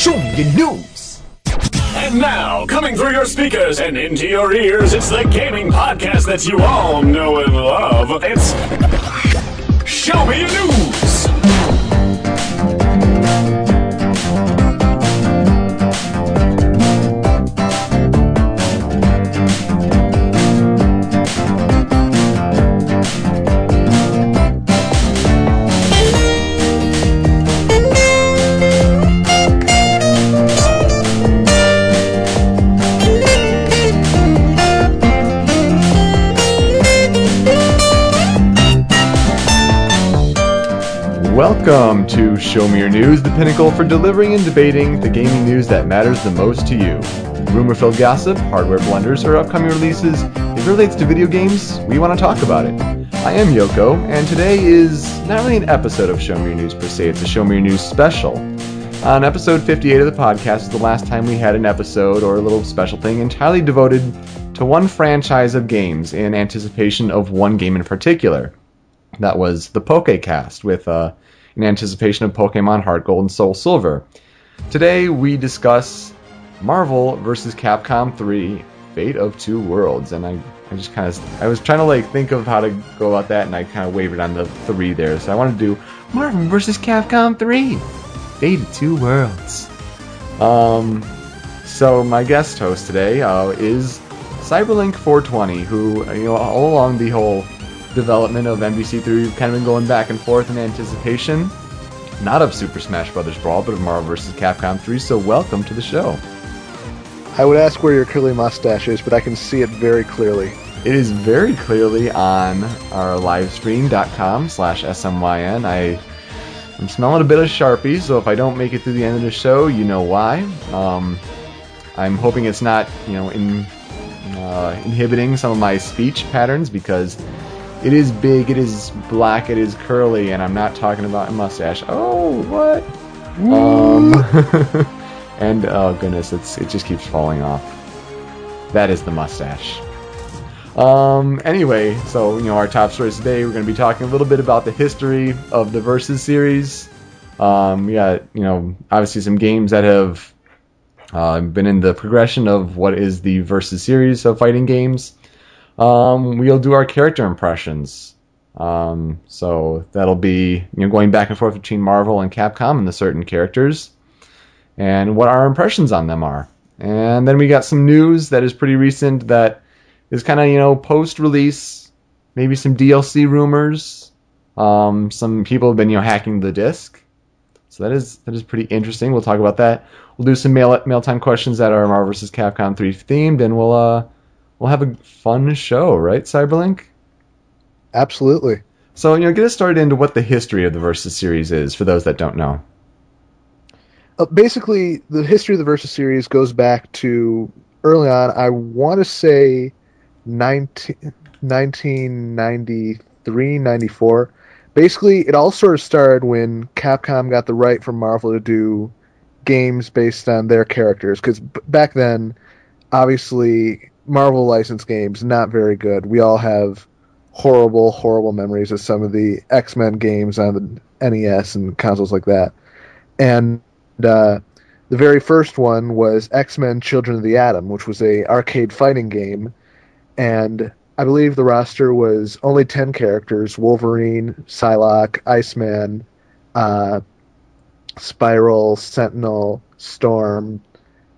Show me your news. And now, coming through your speakers and into your ears, it's the gaming podcast that you all know and love. It's Show Me Your News. Welcome to Show Me Your News, the pinnacle for delivering and debating the gaming news that matters the most to you. Rumor filled gossip, hardware blunders, or upcoming releases. If it relates to video games, we want to talk about it. I am Yoko, and today is not really an episode of Show Me Your News per se, it's a Show Me Your News special. On episode 58 of the podcast is the last time we had an episode or a little special thing entirely devoted to one franchise of games in anticipation of one game in particular. That was the PokeCast, with uh, in anticipation of Pokemon Heart Gold and Soul Silver. Today we discuss Marvel vs. Capcom 3 Fate of Two Worlds, and I, I just kind of I was trying to like think of how to go about that, and I kind of wavered on the three there. So I want to do Marvel vs. Capcom 3 Fate of Two Worlds. Um, so my guest host today uh, is Cyberlink 420, who you know all along the whole development of MVC3. we've kind of been going back and forth in anticipation, not of Super Smash Bros. Brawl, but of Marvel vs. Capcom 3. So welcome to the show. I would ask where your curly mustache is, but I can see it very clearly. It is very clearly on our livestream.com slash smyn. I I'm smelling a bit of Sharpie, so if I don't make it through the end of the show, you know why. Um, I'm hoping it's not, you know, in, uh, inhibiting some of my speech patterns because it is big, it is black, it is curly, and I'm not talking about a mustache. Oh, what? Um, and oh goodness, it's it just keeps falling off. That is the mustache. Um, anyway, so you know our top stories today. We're going to be talking a little bit about the history of the Versus series. Um, we got you know obviously some games that have uh, been in the progression of what is the Versus series of fighting games. Um, we'll do our character impressions. Um, so that'll be you know going back and forth between Marvel and Capcom and the certain characters, and what our impressions on them are. And then we got some news that is pretty recent that is kind of you know post release, maybe some DLC rumors. Um, some people have been you know hacking the disc, so that is that is pretty interesting. We'll talk about that. We'll do some mail mail time questions that are Marvel vs. Capcom 3 themed, and we'll uh we'll have a fun show, right, Cyberlink? Absolutely. So you know, get us started into what the history of the Versus series is for those that don't know. Uh, basically, the history of the Versus series goes back to early on. I want to say 19, 1993, 94. Basically, it all sort of started when Capcom got the right from Marvel to do games based on their characters. Because b- back then, obviously, Marvel license games not very good. We all have horrible, horrible memories of some of the X Men games on the NES and consoles like that. And uh, the very first one was X Men: Children of the Atom, which was a arcade fighting game, and I believe the roster was only ten characters: Wolverine, Psylocke, Iceman, uh, Spiral, Sentinel, Storm,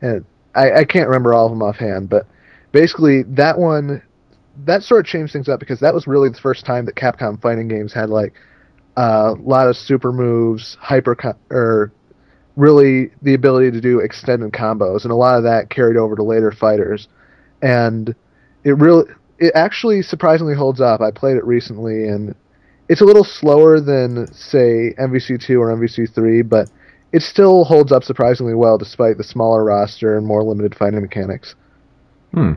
and I, I can't remember all of them offhand, but basically that one that sort of changed things up because that was really the first time that Capcom fighting games had like a lot of super moves, hyper co- or really the ability to do extended combos, and a lot of that carried over to later fighters. And it really, it actually surprisingly holds up. I played it recently, and it's a little slower than say MVC2 or MVC3, but it still holds up surprisingly well despite the smaller roster and more limited fighting mechanics. Hmm.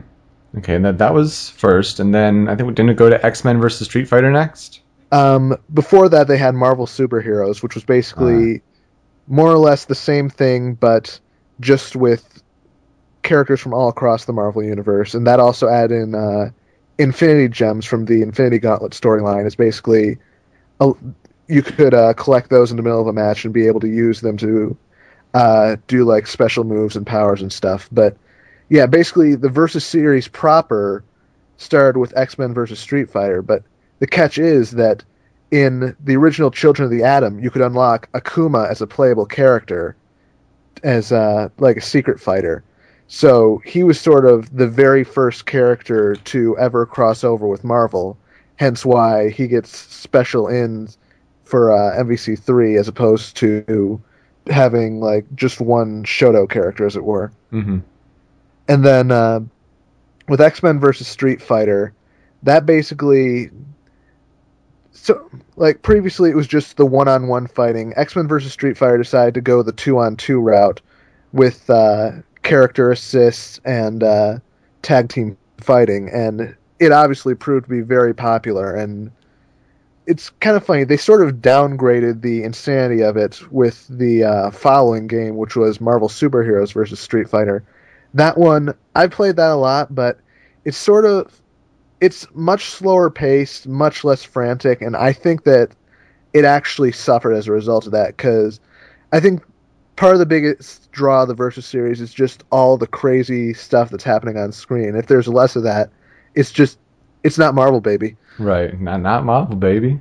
Okay, and that that was first, and then I think we didn't go to X Men versus Street Fighter next. Um, before that, they had Marvel Superheroes, which was basically more or less the same thing, but just with characters from all across the Marvel universe, and that also added in uh, Infinity Gems from the Infinity Gauntlet storyline. Is basically a, you could uh, collect those in the middle of a match and be able to use them to uh, do like special moves and powers and stuff. But yeah, basically the versus series proper started with X Men versus Street Fighter. But the catch is that in the original Children of the Atom, you could unlock Akuma as a playable character, as uh, like a secret fighter. So he was sort of the very first character to ever cross over with Marvel, hence why he gets special ins for uh, MVC3 as opposed to having like just one Shoto character, as it were. Mm-hmm. And then uh, with X Men versus Street Fighter, that basically. So, like previously, it was just the one-on-one fighting. X Men versus Street Fighter decided to go the two-on-two route with uh, character assists and uh, tag team fighting, and it obviously proved to be very popular. And it's kind of funny. They sort of downgraded the insanity of it with the uh, following game, which was Marvel Superheroes versus Street Fighter. That one, I played that a lot, but it's sort of it's much slower paced, much less frantic, and I think that it actually suffered as a result of that because I think part of the biggest draw of the Versus series is just all the crazy stuff that's happening on screen. If there's less of that, it's just it's not Marvel, baby. Right, not not Marvel, baby.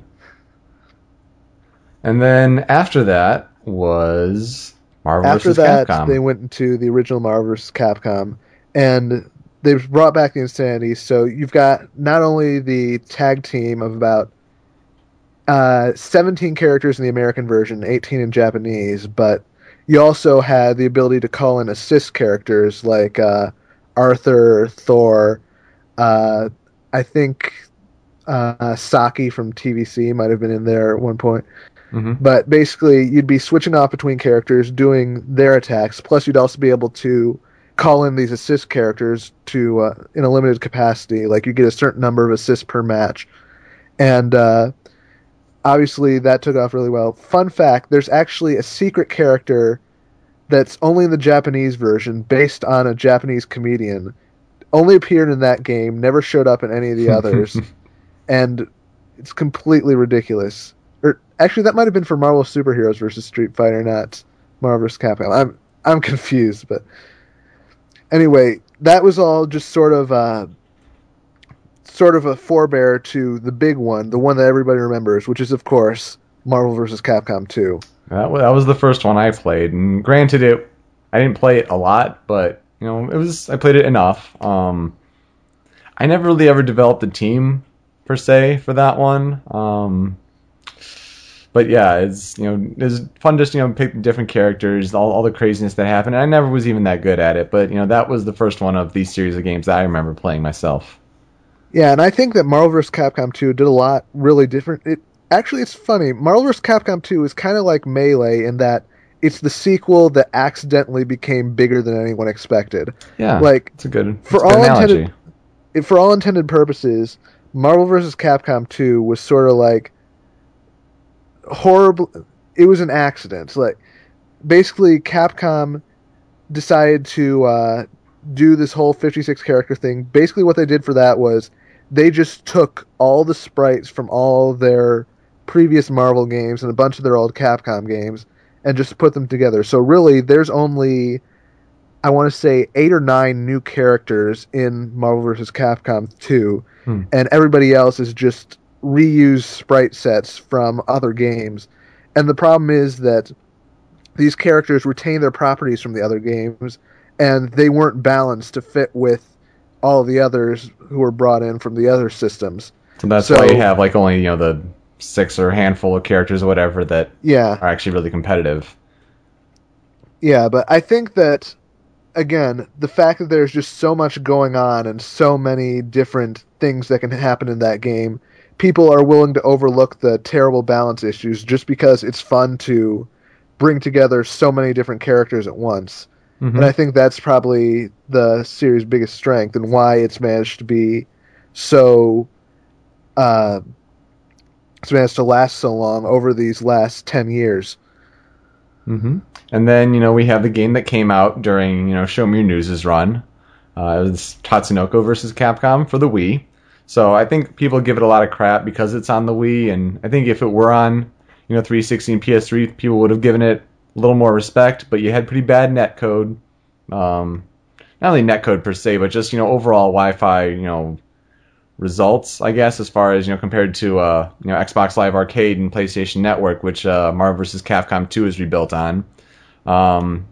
And then after that was Marvel After that, Capcom. they went into the original Marvel vs. Capcom, and they brought back the insanity. So you've got not only the tag team of about uh, 17 characters in the American version, 18 in Japanese, but you also had the ability to call in assist characters like uh, Arthur, Thor, uh, I think uh, Saki from TVC might have been in there at one point. Mhm. But basically, you'd be switching off between characters, doing their attacks. Plus, you'd also be able to call in these assist characters to uh, in a limited capacity. Like you get a certain number of assists per match, and uh, obviously that took off really well. Fun fact: there's actually a secret character that's only in the Japanese version, based on a Japanese comedian. Only appeared in that game, never showed up in any of the others, and it's completely ridiculous. Actually, that might have been for Marvel Superheroes versus Street Fighter, not Marvel vs. Capcom. I'm I'm confused, but anyway, that was all just sort of uh, sort of a forebear to the big one, the one that everybody remembers, which is of course Marvel vs. Capcom 2. That was, that was the first one I played, and granted, it I didn't play it a lot, but you know, it was I played it enough. Um, I never really ever developed a team per se for that one. Um, but yeah, it's you know it's fun just you know pick different characters, all all the craziness that happened. I never was even that good at it, but you know that was the first one of these series of games that I remember playing myself. Yeah, and I think that Marvel vs. Capcom 2 did a lot really different. It actually it's funny. Marvel vs. Capcom 2 is kind of like Melee in that it's the sequel that accidentally became bigger than anyone expected. Yeah, Like, it's a good for good all analogy. intended- for all intended purposes, Marvel vs. Capcom 2 was sort of like horrible. It was an accident. Like basically, Capcom decided to uh, do this whole 56 character thing. Basically, what they did for that was they just took all the sprites from all their previous Marvel games and a bunch of their old Capcom games and just put them together. So really, there's only I want to say eight or nine new characters in Marvel vs. Capcom 2, Hmm. and everybody else is just reused sprite sets from other games. And the problem is that these characters retain their properties from the other games, and they weren't balanced to fit with all the others who were brought in from the other systems. So that's So- why you have like only you know the six or handful of characters or whatever that Yeah, are actually really competitive. Yeah, but I think that again, the fact that there's just so much going on and so many different things that can happen in that game, people are willing to overlook the terrible balance issues just because it's fun to bring together so many different characters at once. Mhm. And I think that's probably the series' biggest strength and why it's managed to be so uh it's managed to last so long over these last 10 years. hmm And then you know we have the game that came out during you know Show Me Your News' run. Uh, it was Tatsunoko versus Capcom for the Wii. So I think people give it a lot of crap because it's on the Wii, and I think if it were on you know 360 and PS3, people would have given it a little more respect, but you had pretty bad netcode. Um, not only netcode per se, but just you know overall Wi-Fi you know results, I guess, as far as you know compared to uh, you know Xbox Live Arcade and PlayStation Network, which uh, Marvel vs. Capcom 2 is rebuilt on. Um,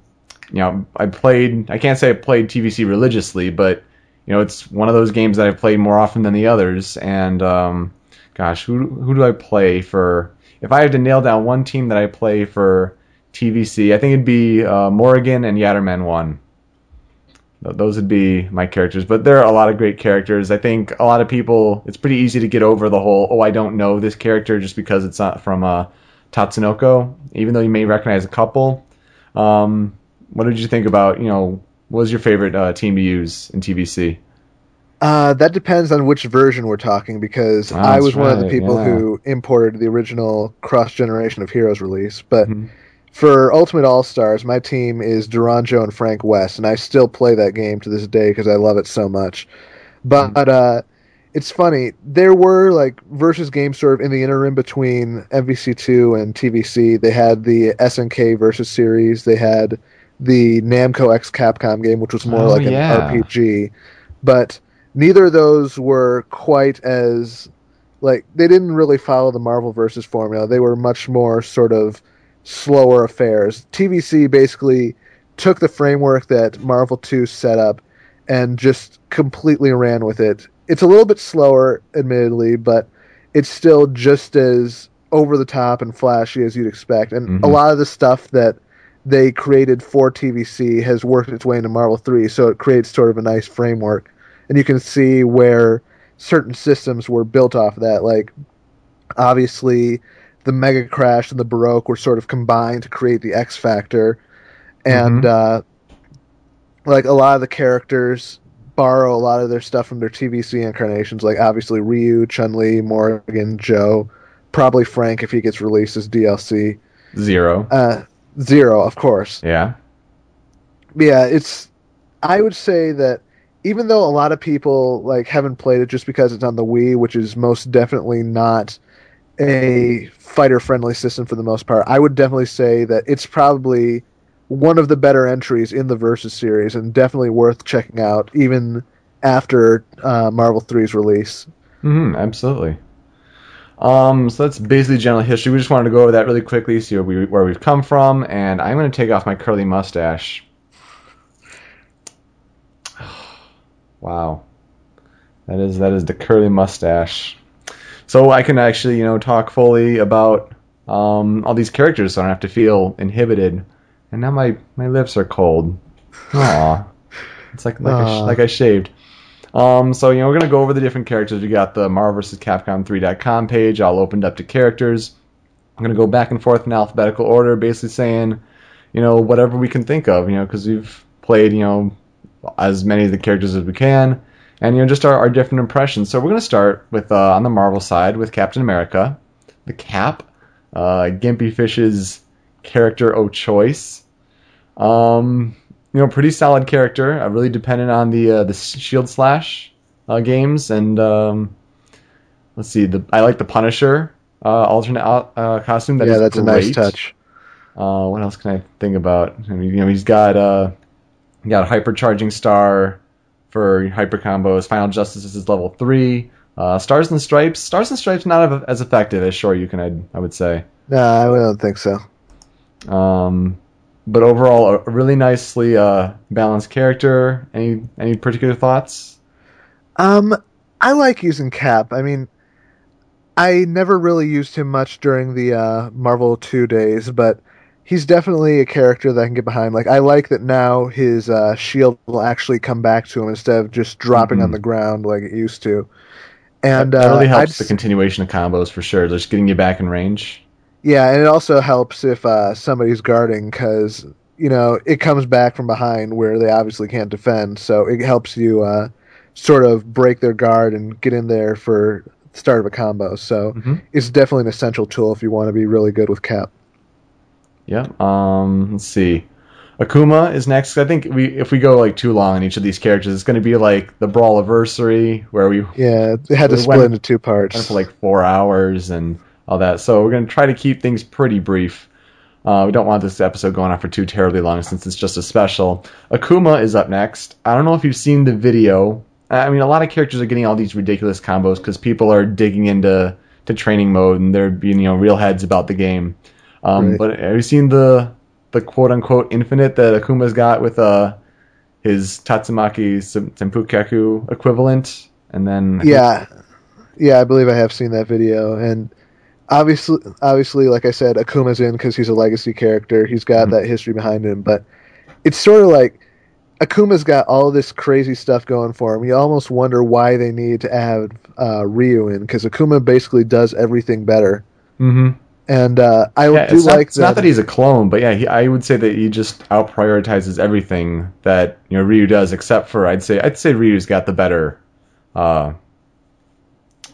you know, I played. I can't say I played TVC religiously, but you know, it's one of those games that I've played more often than the others. And um, gosh, who who do I play for? If I had to nail down one team that I play for TVC, I think it'd be uh, Morrigan and Yatterman one. Those would be my characters, but there are a lot of great characters. I think a lot of people, it's pretty easy to get over the whole, oh, I don't know this character just because it's not from uh, Tatsunoko, even though you may recognize a couple. Um, what did you think about, you know, what was your favorite uh, team to use in TVC? Uh, that depends on which version we're talking because Oh, I was one of the people yeah. who imported the original Cross Generation of Heroes release. But Mhm. for Ultimate All Stars, my team is Doronjo and Frank West, and I still play that game to this day because I love it so much. But Mm-hmm. uh, it's funny. There were like versus games sort of in the interim between MVC2 and TVC. They had the SNK versus series. They had the Namco X Capcom game, which was more Oh, like yeah. an RPG. But neither of those were quite as like they didn't really follow the Marvel versus formula. They were much more sort of slower affairs. TVC basically took the framework that Marvel 2 set up and just completely ran with it. It's a little bit slower, admittedly, but it's still just as over the top and flashy as you'd expect. And Mhm. a lot of the stuff that they created for TVC has worked its way into Marvel 3, so it creates sort of a nice framework. And you can see where certain systems were built off of that. Like, obviously, the Mega Crash and the Baroque were sort of combined to create the X Factor. And, uh, like, a lot of the characters borrow a lot of their stuff from their TVC incarnations. Like, obviously, Ryu, Chun Li, Morrigan, Joe, probably Frank if he gets released as DLC. Zero. Uh, Zero, of course Yeah. yeah, it's. I would say that even though a lot of people like haven't played it just because it's on the Wii, which is most definitely not a fighter friendly system for the most part, I would definitely say that it's probably one of the better entries in the Versus series and definitely worth checking out even after uh, Marvel 3's release. hmm absolutely. Um, so that's basically general history. We just wanted to go over that really quickly, see where, we, where we've come from, and I'm going to take off my curly mustache. wow, that is that is the curly mustache. So I can actually, you know, talk fully about um, all these characters, so I don't have to feel inhibited. And now my, my lips are cold. Aw, it's like like, I, like I shaved. Um, so you know we're gonna go over the different characters. We got the Marvel vs. Capcom 3.com page all opened up to characters. I'm gonna go back and forth in alphabetical order, basically saying, you know, whatever we can think of, you know, because we've played, you know, as many of the characters as we can, and you know, just our, our different impressions. So we're gonna start with uh, on the Marvel side with Captain America, the Cap, uh, Gimpy Fish's character of choice. Um, you know, pretty solid character. Uh, really dependent on the uh, the Shield Slash uh, games, and um, let's see. The I like the Punisher uh, alternate uh, costume. That yeah, that's a nice touch. Uh, what else can I think about? I mean, you know, he's got uh, he got a hypercharging star for hyper combos. Final Justice is level three. Uh, Stars and Stripes. Stars and Stripes not as effective as Sure You Can. I, I would say. No, I don't think so. Um, but overall, a really nicely uh, balanced character. Any any particular thoughts? Um, I like using Cap. I mean, I never really used him much during the uh, Marvel 2 days, but he's definitely a character that I can get behind. Like, I like that now his uh, shield will actually come back to him instead of just dropping Mhm. on the ground like it used to. And that really uh, helps I'd the continuation of combos for sure. Just getting you back in range. Yeah, and it also helps if uh, somebody's guarding because you know it comes back from behind where they obviously can't defend. So it helps you uh, sort of break their guard and get in there for the start of a combo. So Mhm. it's definitely an essential tool if you want to be really good with Cap. Yeah. Um. Let's see. Akuma is next. I think we if we go like too long on each of these characters, it's going to be like the Brawl anniversary where we Yeah, it had to We split into two parts. for like four hours and all that. So we're going to try to keep things pretty brief. Uh, we don't want this episode going on for too terribly long since it's just a special. Akuma is up next. I don't know if you've seen the video. I mean, a lot of characters are getting all these ridiculous combos because people are digging into to training mode and they're being you know real heads about the game. Um, Right. But have you seen the the quote unquote infinite that Akuma's got with uh his Tatsumaki Senpukyaku equivalent? And then Yeah, yeah, I believe I have seen that video, and obviously, obviously, like I said, Akuma's in because he's a legacy character. He's got Mhm. that history behind him, but it's sort of like Akuma's got all this crazy stuff going for him. You almost wonder why they need to add uh, Ryu in because Akuma basically does everything better. Mhm. And uh, I Yeah, do it's, not, like it's not that he's a clone, but yeah, he, I would say that he just out prioritizes everything that you know Ryu does, except for I'd say I'd say Ryu's got the better uh,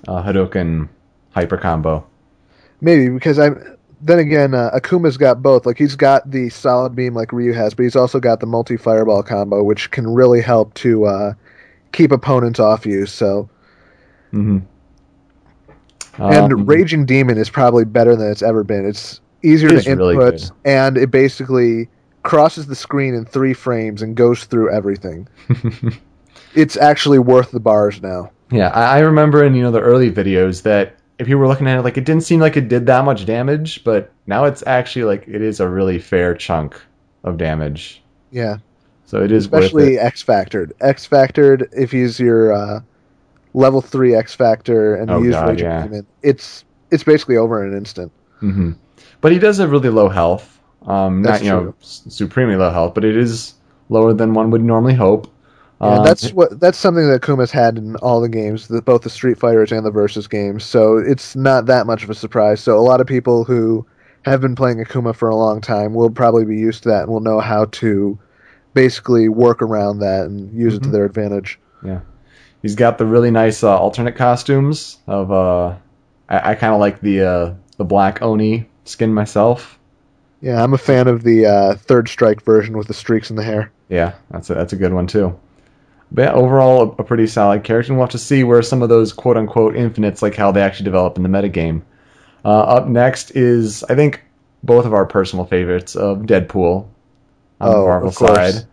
uh, Hadouken hyper combo. Maybe because I'm. Then again, uh, Akuma's got both. Like he's got the solid beam like Ryu has, but he's also got the multi fireball combo, which can really help to uh, keep opponents off you. So, Mm-hmm. and Raging Demon is probably better than it's ever been. It's easier It to input, good. and it basically crosses the screen in three frames and goes through everything. It's actually worth the bars now. yeah, I, I remember in you know the early videos that if you were looking at it, like it didn't seem like it did that much damage, but now it's actually like it is a really fair chunk of damage. Yeah, So it is especially. X Factored. X Factored, if he's your uh, level three X Factor and Oh, you use God, Raging yeah. Demon, it's it's basically over in an instant. Mm-hmm. But he does have really low health. Um, not you know true. s- supremely low health, but it is lower than one would normally hope. And Um, that's what that's something that Kuma's had in all the games, the, both the Street Fighters and the Versus games. So it's not that much of a surprise. So a lot of people who have been playing Akuma for a long time will probably be used to that and will know how to basically work around that and use it to Mhm. their advantage. Yeah, he's got the really nice uh, alternate costumes of. Uh, I, I kind of like the uh, the black Oni skin myself. Yeah, I'm a fan of the uh, third strike version with the streaks in the hair. Yeah, that's a, that's a good one too. But yeah, overall, a, pretty solid character. And we'll have to see where some of those quote unquote infinites, like how they actually develop in the metagame. Uh, up next is, I think, both of our personal favorites of Deadpool on the Oh, Marvel of course. side.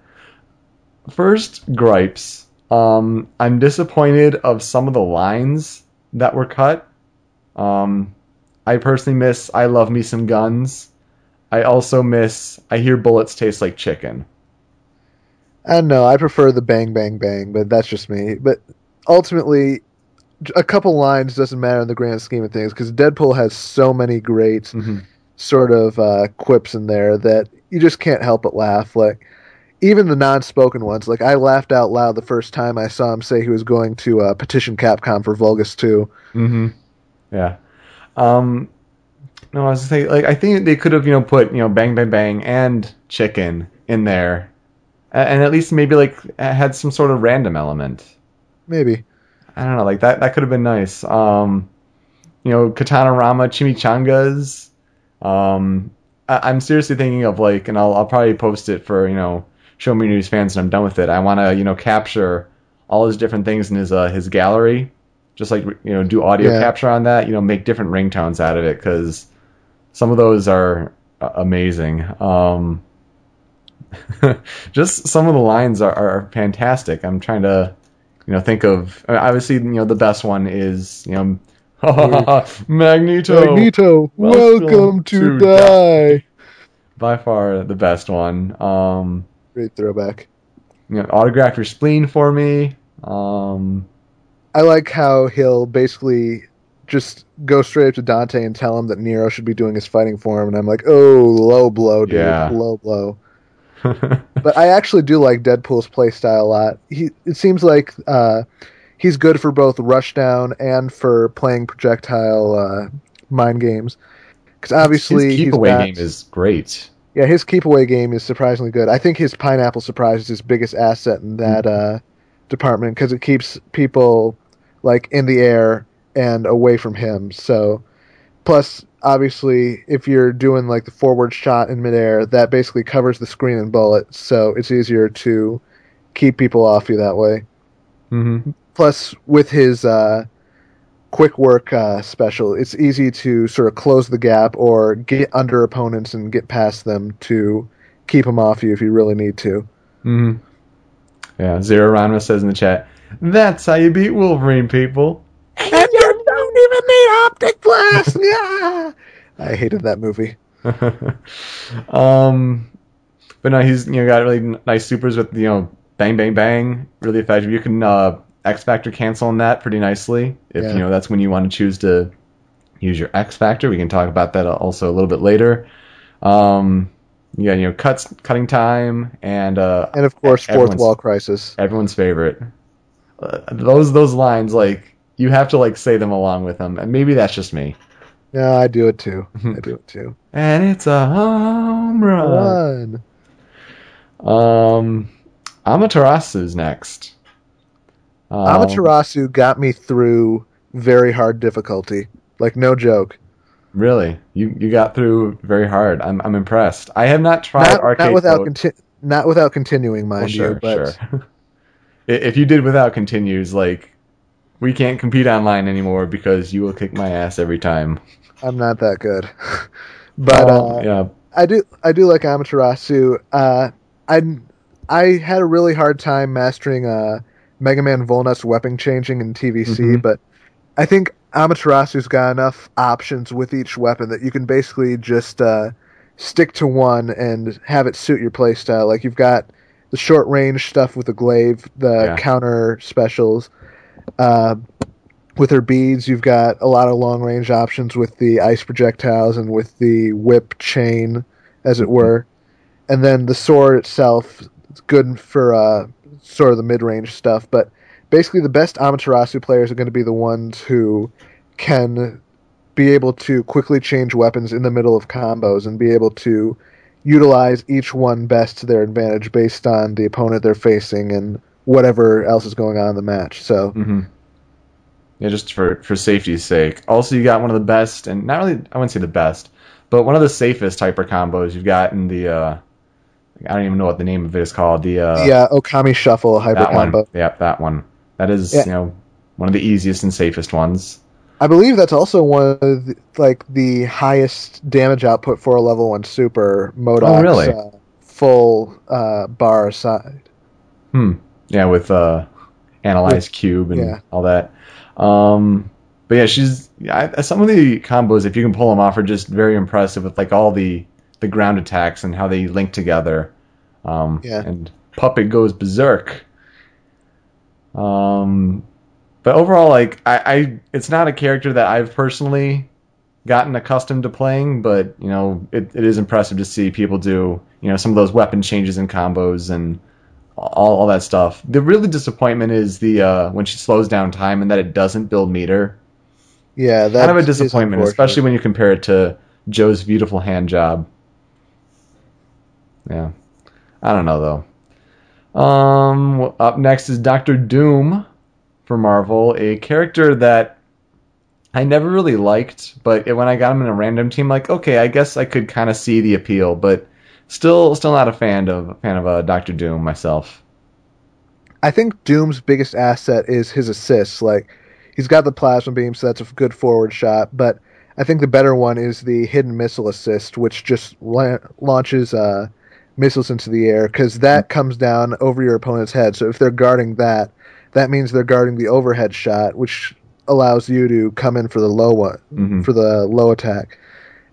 First, gripes. Um, I'm disappointed of some of the lines that were cut. Um, I personally miss I love me some guns. I also miss I hear bullets taste like chicken. I don't know. I prefer the bang, bang, bang, but that's just me. But ultimately, a couple lines doesn't matter in the grand scheme of things because Deadpool has so many great Mhm. sort of uh, quips in there that you just can't help but laugh. Like even the non-spoken ones. Like I laughed out loud the first time I saw him say he was going to uh, petition Capcom for Vulgus 2. Mm-hmm. Yeah. Um, no, I was saying, like, I think they could have, you know, put, you know, bang, bang, bang and chicken in there, and at least maybe like had some sort of random element. Maybe. I don't know, like that. That could have been nice. Um, you know, Katana Rama chimichangas. Um, I, I'm seriously thinking of like, and I'll I'll probably post it for you know, show me news fans, and I'm done with it. I want to you know capture all his different things in his uh, his gallery, just like you know, do audio Yeah. capture on that. You know, make different ringtones out of it because some of those are uh, amazing. Um, just some of the lines are, are fantastic. I'm trying to, you know, think of obviously you know the best one is you know Magneto, Magneto, welcome welcome, to to, die. by far the best one. Um, Great throwback. you know, autograph your spleen for me. Um, I like how he'll basically just go straight up to Dante and tell him that Nero should be doing his fighting for him, and I'm like, oh, low blow, dude, Yeah. low blow. But I actually do like Deadpool's playstyle a lot. He it seems like uh, he's good for both rushdown and for playing projectile uh, mind games. Because obviously his keep he's away game is great. yeah, his keep away game is surprisingly good. I think his pineapple surprise is his biggest asset in that uh, department because it keeps people like in the air and away from him. So, plus obviously, if you're doing like the forward shot in midair, that basically covers the screen and bullet, so it's easier to keep people off you that way. hmm Plus, with his uh, quick work uh, special. It's easy to sort of close the gap or get under opponents and get past them to keep them off you if you really need to. hmm Yeah, Zero Ranma says in the chat, that's how you beat Wolverine, people. Need optic blast. yeah, I hated that movie. um, but no, he's you know got really nice supers with you know bang bang bang, really effective. You can uh, X Factor cancel on that pretty nicely if Yeah. you know that's when you want to choose to use your X Factor. We can talk about that also a little bit later. Um, yeah, you know cuts cutting time and uh, And of course, fourth wall crisis. everyone's favorite. Uh, those those lines like you have to like say them along with them, and maybe that's just me. Yeah, I do it too. I do it too. And it's a home run. One. Um, Amaterasu's next. Um, Amaterasu got me through very hard difficulty. Like no joke. Really, you you got through very hard. I'm I'm impressed. I have not tried Not, arcade not without mode. conti- not without continuing, mind Well, sure, you. But sure. If you did without continues, like we can't compete online anymore because you will kick my ass every time. I'm not that good. but Um, uh, yeah, I do I do like Amaterasu. Uh, I I had a really hard time mastering uh, Mega Man Volnut's weapon changing in TVC, Mhm. but I think Amaterasu's got enough options with each weapon that you can basically just uh, stick to one and have it suit your playstyle. Like you've got the short range stuff with the glaive, the Yeah. counter specials. Uh, with her beads, you've got a lot of long range options with the ice projectiles and with the whip chain, as it were. And then the sword itself is good for uh, sort of the mid range stuff. But basically, the best Amaterasu players are going to be the ones who can be able to quickly change weapons in the middle of combos and be able to utilize each one best to their advantage based on the opponent they're facing and whatever else is going on in the match. So. hmm Yeah, just for for safety's sake. Also, you got one of the best, and not really, I wouldn't say the best, but one of the safest hyper combos you've got in the. Uh, I don't even know what the name of it is called. The uh, yeah, Okami Shuffle hyper that combo. one. Yep, that one. That is Yeah. you know one of the easiest and safest ones. I believe that's also one of the, like the highest damage output for a level one super MODOK's. Oh, really? Uh, full uh, bar side. Hmm. Yeah, with uh, analyze cube and yeah. all that. Um, but yeah, she's I, some of the combos if you can pull them off are just very impressive with like all the the ground attacks and how they link together. Um, Yeah. And Puppet goes berserk. Um, but overall, like I, I, it's not a character that I've personally gotten accustomed to playing, but you know, it, it is impressive to see people do you know some of those weapon changes and combos and all, all that stuff. The really disappointment is the uh, when she slows down time and that it doesn't build meter. Yeah, that's kind of a disappointment, especially when you compare it to Joe's beautiful hand job. Yeah, I don't know though. Um, up next is Doctor Doom for Marvel, a character that I never really liked, but when I got him in a random team, like okay, I guess I could kind of see the appeal, but still, still not a fan of fan of uh, Doctor Doom myself. I think Doom's biggest asset is his assists. Like he's got the plasma beam, so that's a good forward shot. But I think the better one is the hidden missile assist, which just la- launches uh, missiles into the air because that comes down over your opponent's head. So if they're guarding that, that means they're guarding the overhead shot, which allows you to come in for the low one Mhm. for the low attack.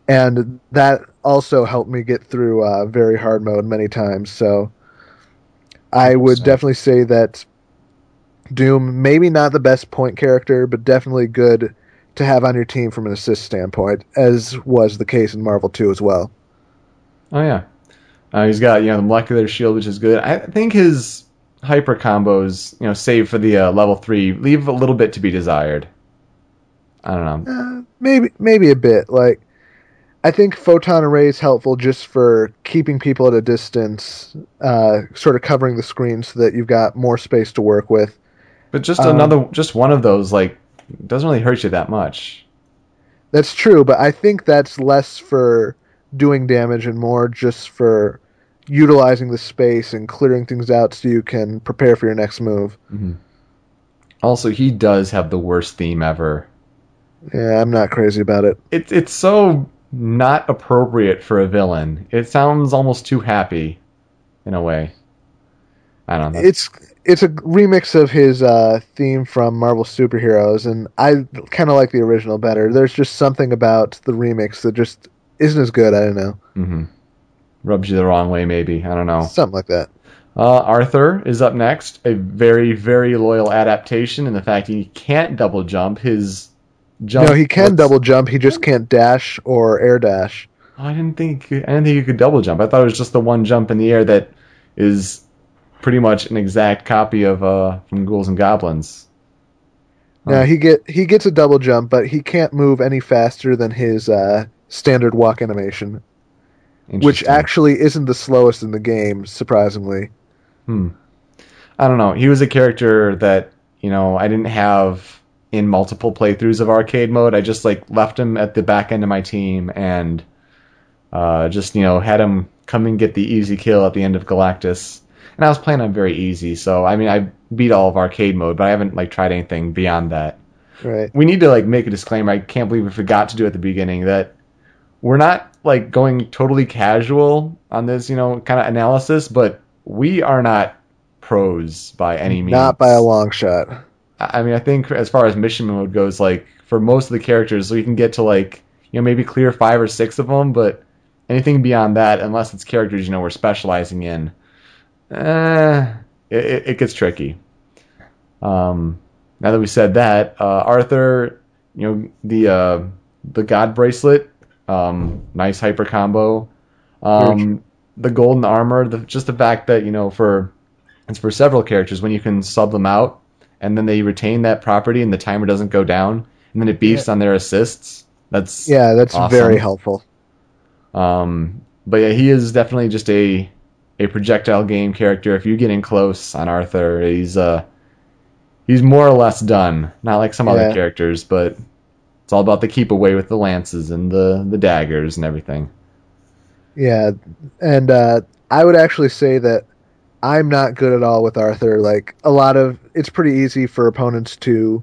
And that also helped me get through uh, very hard mode many times. So I would 100%. definitely say that Doom, maybe not the best point character, but definitely good to have on your team from an assist standpoint, as was the case in Marvel 2 as well. Oh yeah, uh, he's got you know the molecular shield, which is good. I think his hyper combos, you know, save for the uh, level three, leave a little bit to be desired. I don't know. Uh, maybe maybe a bit. Like I think photon array is helpful just for keeping people at a distance, uh, sort of covering the screen so that you've got more space to work with. But just Um, another, just one of those, like, doesn't really hurt you that much. That's true, but I think that's less for doing damage and more just for utilizing the space and clearing things out so you can prepare for your next move. Also, he does have the worst theme ever. Yeah, I'm not crazy about it. It's it's so not appropriate for a villain. It sounds almost too happy, in a way. I don't know. It's it's a remix of his uh, theme from Marvel Superheroes, and I kind of like the original better. There's just something about the remix that just isn't as good. I don't know, Mm-hmm. Rubs you the wrong way, maybe. I don't know. something like that. Uh, Arthur is up next. A very, very loyal adaptation in the fact he can't double jump. His jump. no, he can looks- double jump. He just can't dash or air dash. Oh, I didn't think. I didn't think you could double jump. I thought it was just the one jump in the air that is pretty much an exact copy of uh, from Ghouls and Goblins. Now he get he gets a double jump, but he can't move any faster than his uh, standard walk animation, which actually isn't the slowest in the game, surprisingly. Hmm. I don't know. He was a character that you know I didn't have in multiple playthroughs of arcade mode. I just like left him at the back end of my team and uh, just you know had him come and get the easy kill at the end of Galactus. And I was playing on very easy, so I mean I beat all of arcade mode, but I haven't like tried anything beyond that. Right. We need to like make a disclaimer. I can't believe we forgot to do at the beginning that we're not like going totally casual on this, you know, kind of analysis, but we are not pros by any means. Not by a long shot. I mean, I think as far as mission mode goes, like for most of the characters, we can get to like you know maybe clear five or six of them, but anything beyond that, unless it's characters you know we're specializing in, eh, it, it, it gets tricky. Um, now that we said that, uh, Arthur, you know the uh, the God bracelet, um, nice hyper combo. Um, the golden armor, the, just the fact that you know for it's for several characters when you can sub them out and then they retain that property and the timer doesn't go down and then it beefs on their assists. That's Yeah, that's Awesome. very helpful. um but yeah, he is definitely just a a projectile game character. If you get in close on Arthur, he's uh he's more or less done. Not like some other characters, but it's all about the keep away with the lances and the the daggers and everything. Yeah, and uh, I would actually say that I'm not good at all with Arthur. Like a lot of, it's pretty easy for opponents to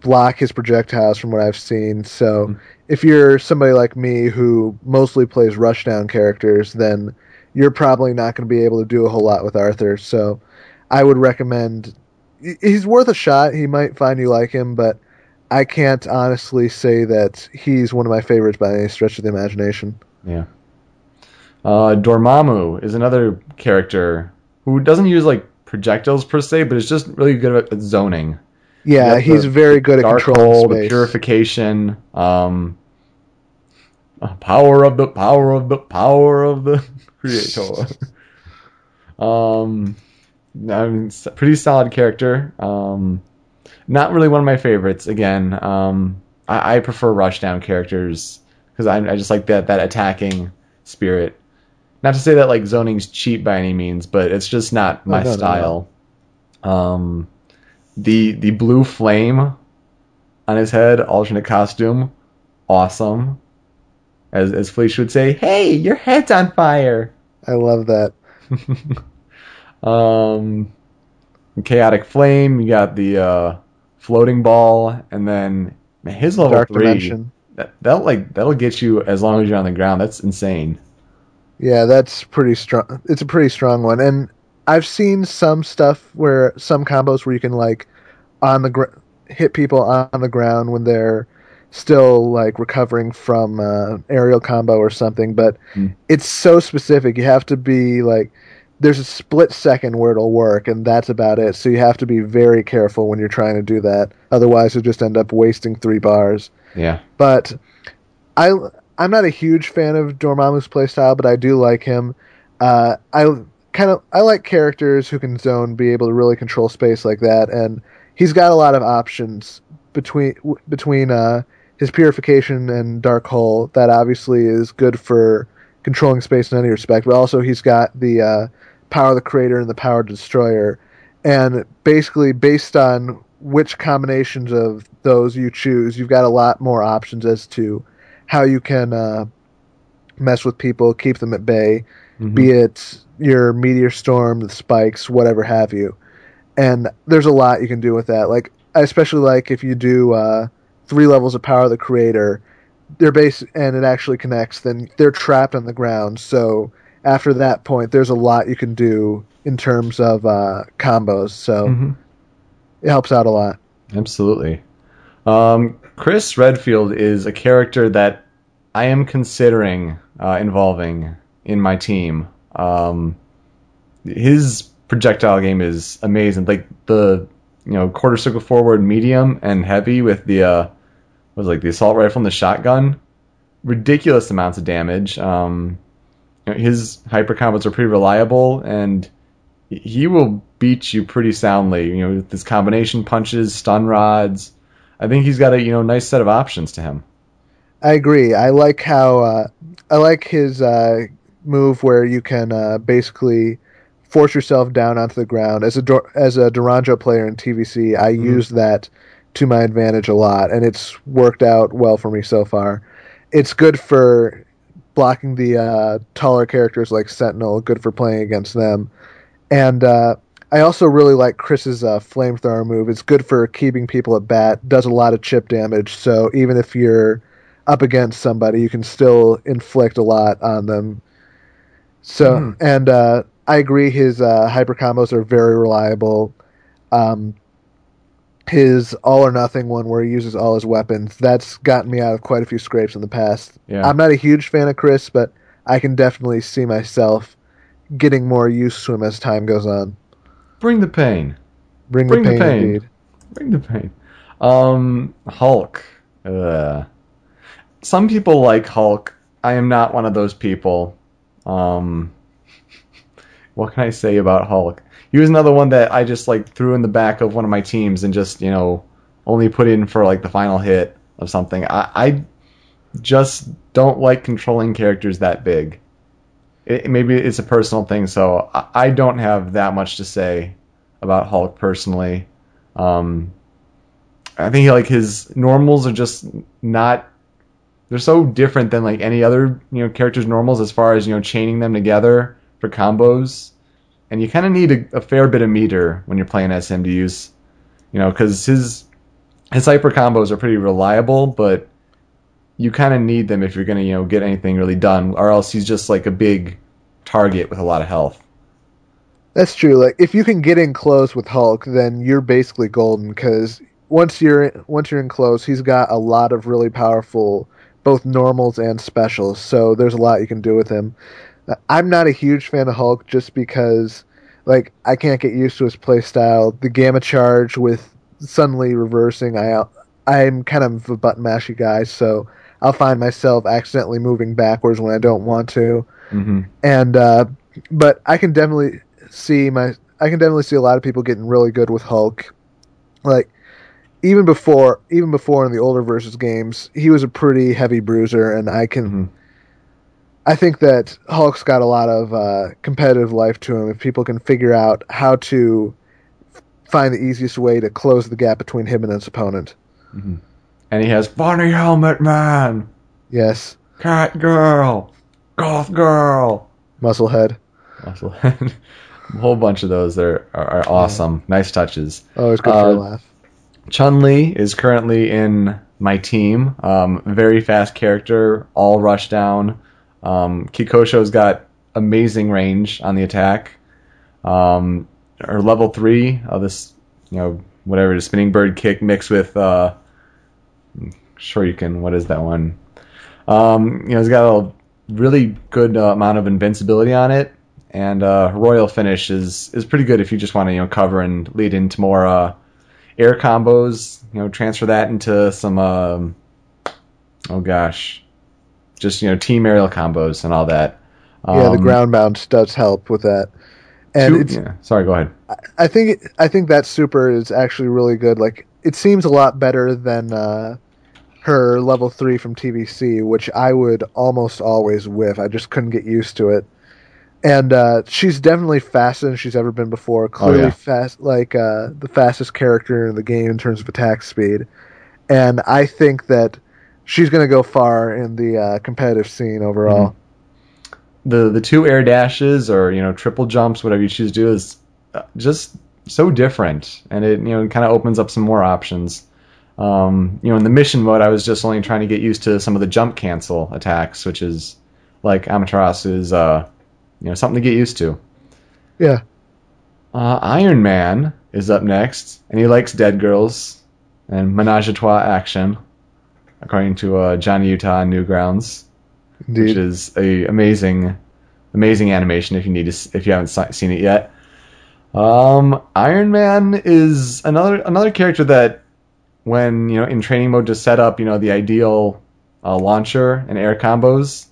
block his projectiles from what I've seen. So Mhm. if you're somebody like me who mostly plays rushdown characters, then you're probably not going to be able to do a whole lot with Arthur. So I would recommend. He's worth a shot. He might find you like him, but I can't honestly say that he's one of my favorites by any stretch of the imagination. Yeah. Uh, Dormammu is another character who doesn't use like projectiles per se, but is just really good at, zoning. Yeah, he's the very good at control, the purification, um, uh, power of the power of the power of the creator. um, I mean, pretty solid character. Um, not really one of my favorites. Again, um, I, I prefer rushdown characters because I, I just like that that attacking spirit. Not to say that like zoning's cheap by any means, but it's just not my Oh, no, no, no. style. Um, the the blue flame on his head, alternate costume, awesome. As as Felicia would say, "Hey, your head's on fire." I love that. um, chaotic flame. You got the uh, floating ball, and then man, his level Dark three. Dimension. That that'll like that'll get you as long as you're on the ground. That's insane. Yeah, that's pretty strong. It's a pretty strong one, and I've seen some stuff where some combos where you can like on the gr- hit people on the ground when they're still like recovering from uh, aerial combo or something. But Hmm. it's so specific. You have to be like. There's a split second where it'll work, and that's about it. So you have to be very careful when you're trying to do that. Otherwise, you'll just end up wasting three bars. Yeah. but I I'm not a huge fan of Dormammu's playstyle, but I do like him. Uh, I kind of I like characters who can zone, be able to really control space like that, and he's got a lot of options between between uh, his purification and dark hole. That obviously is good for controlling space in any respect, but also he's got the uh, power of the creator and the power destroyer, and basically based on which combinations of those you choose, you've got a lot more options as to how you can uh, mess with people, keep them at bay, Mhm. be it your meteor storm, the spikes, whatever have you. And there's a lot you can do with that. Like I especially like if you do uh, three levels of power of the creator, they're base and it actually connects, then they're trapped on the ground. So after that point, there's a lot you can do in terms of uh, combos. So Mhm. it helps out a lot. Absolutely. Um, Chris Redfield is a character that I am considering uh, involving in my team. Um, his projectile game is amazing. Like the you know quarter circle forward, medium, and heavy with the uh, was like the assault rifle and the shotgun. Ridiculous amounts of damage. Um, you know, his hyper combos are pretty reliable, and he will beat you pretty soundly. You know, with his combination punches, stun rods. I think he's got a you know nice set of options to him. I agree. I like how uh, I like his uh, move where you can uh, basically force yourself down onto the ground. As a as a Doronjo player in TVC, I Mhm. use that to my advantage a lot, and it's worked out well for me so far. It's good for blocking the uh, taller characters like Sentinel. Good for playing against them, and uh, I also really like Chris's uh, flamethrower move. It's good for keeping people at bat. Does a lot of chip damage, so even if you're up against somebody, you can still inflict a lot on them. So, Hmm. and uh, I agree, his uh, hyper combos are very reliable. Um, his all or nothing one, where he uses all his weapons, that's gotten me out of quite a few scrapes in the past. Yeah. I'm not a huge fan of Chris, but I can definitely see myself getting more used to him as time goes on. Bring the pain. Bring, Bring the the pain, pain. indeed. Bring the pain. Um, Hulk. Uh, some people like Hulk. I am not one of those people. Um, what can I say about Hulk? He was another one that I just like threw in the back of one of my teams and just you know only put in for like the final hit of something. I, I just don't like controlling characters that big. It, maybe it's a personal thing, so I, I don't have that much to say about Hulk personally. Um, I think like his normals are just not. They're so different than like any other you know character's normals as far as you know chaining them together for combos, and you kind of need a, a fair bit of meter when you're playing as him to use, you know, because his his hyper combos are pretty reliable, but you kind of need them if you're gonna you know get anything really done, or else he's just like a big target with a lot of health. That's true. Like if you can get in close with Hulk, then you're basically golden because once you're once you're in close, he's got a lot of really powerful both normals and specials. So there's a lot you can do with him. I'm not a huge fan of Hulk just because like I can't get used to his play style. The gamma charge with suddenly reversing, I I'm kind of a button mashy guy, so I'll find myself accidentally moving backwards when I don't want to Mm-hmm. and uh, but I can definitely see my I can definitely see a lot of people getting really good with Hulk. Like even before even before in the older versus games, he was a pretty heavy bruiser, and I can Mhm. I think that Hulk's got a lot of uh, competitive life to him if people can figure out how to find the easiest way to close the gap between him and his opponent. And he has funny helmet man, Yes, cat girl, goth girl. Musclehead. Also, a whole bunch of those are, are, are awesome. Nice touches. Always good for Uh, a laugh. Chun Li is currently in my team. Um, very fast character, all rush down. Um, Kikosho's got amazing range on the attack. Um, her level three of this, you know, whatever, the spinning bird kick mixed with, uh, sure you can, what is that one? Um, you know, it's got a really good uh, amount of invincibility on it, and uh, royal finish is is pretty good if you just want to you know cover and lead into more uh, air combos. You know, transfer that into some um, oh gosh, just you know team aerial combos and all that. yeah, the Um, ground bounce does help with that. And two- yeah, sorry, go ahead. I think I think that super is actually really good. Like it seems a lot better than uh, her level three from TVC, which I would almost always whiff. I just couldn't get used to it. And uh, she's definitely faster than she's ever been before. Clearly yeah. fast, like uh, the fastest character in the game in terms of attack speed. And I think that she's going to go far in the uh, competitive scene overall. the the two air dashes or you know triple jumps, whatever you choose to do, is uh, just so different, and it you know kind of opens up some more options. Um, you know, in the mission mode, I was just only trying to get used to some of the jump cancel attacks, which is like Amaterasu's, uh, you know, something to get used to. Yeah. Uh, Iron Man is up next, and he likes dead girls and menage a trois action, according to uh, Johnny Utah on Newgrounds, which is a amazing, amazing animation. If you need to, if you haven't seen it yet, um, Iron Man is another another character that, when you know in training mode, to set up you know the ideal uh, launcher and air combos.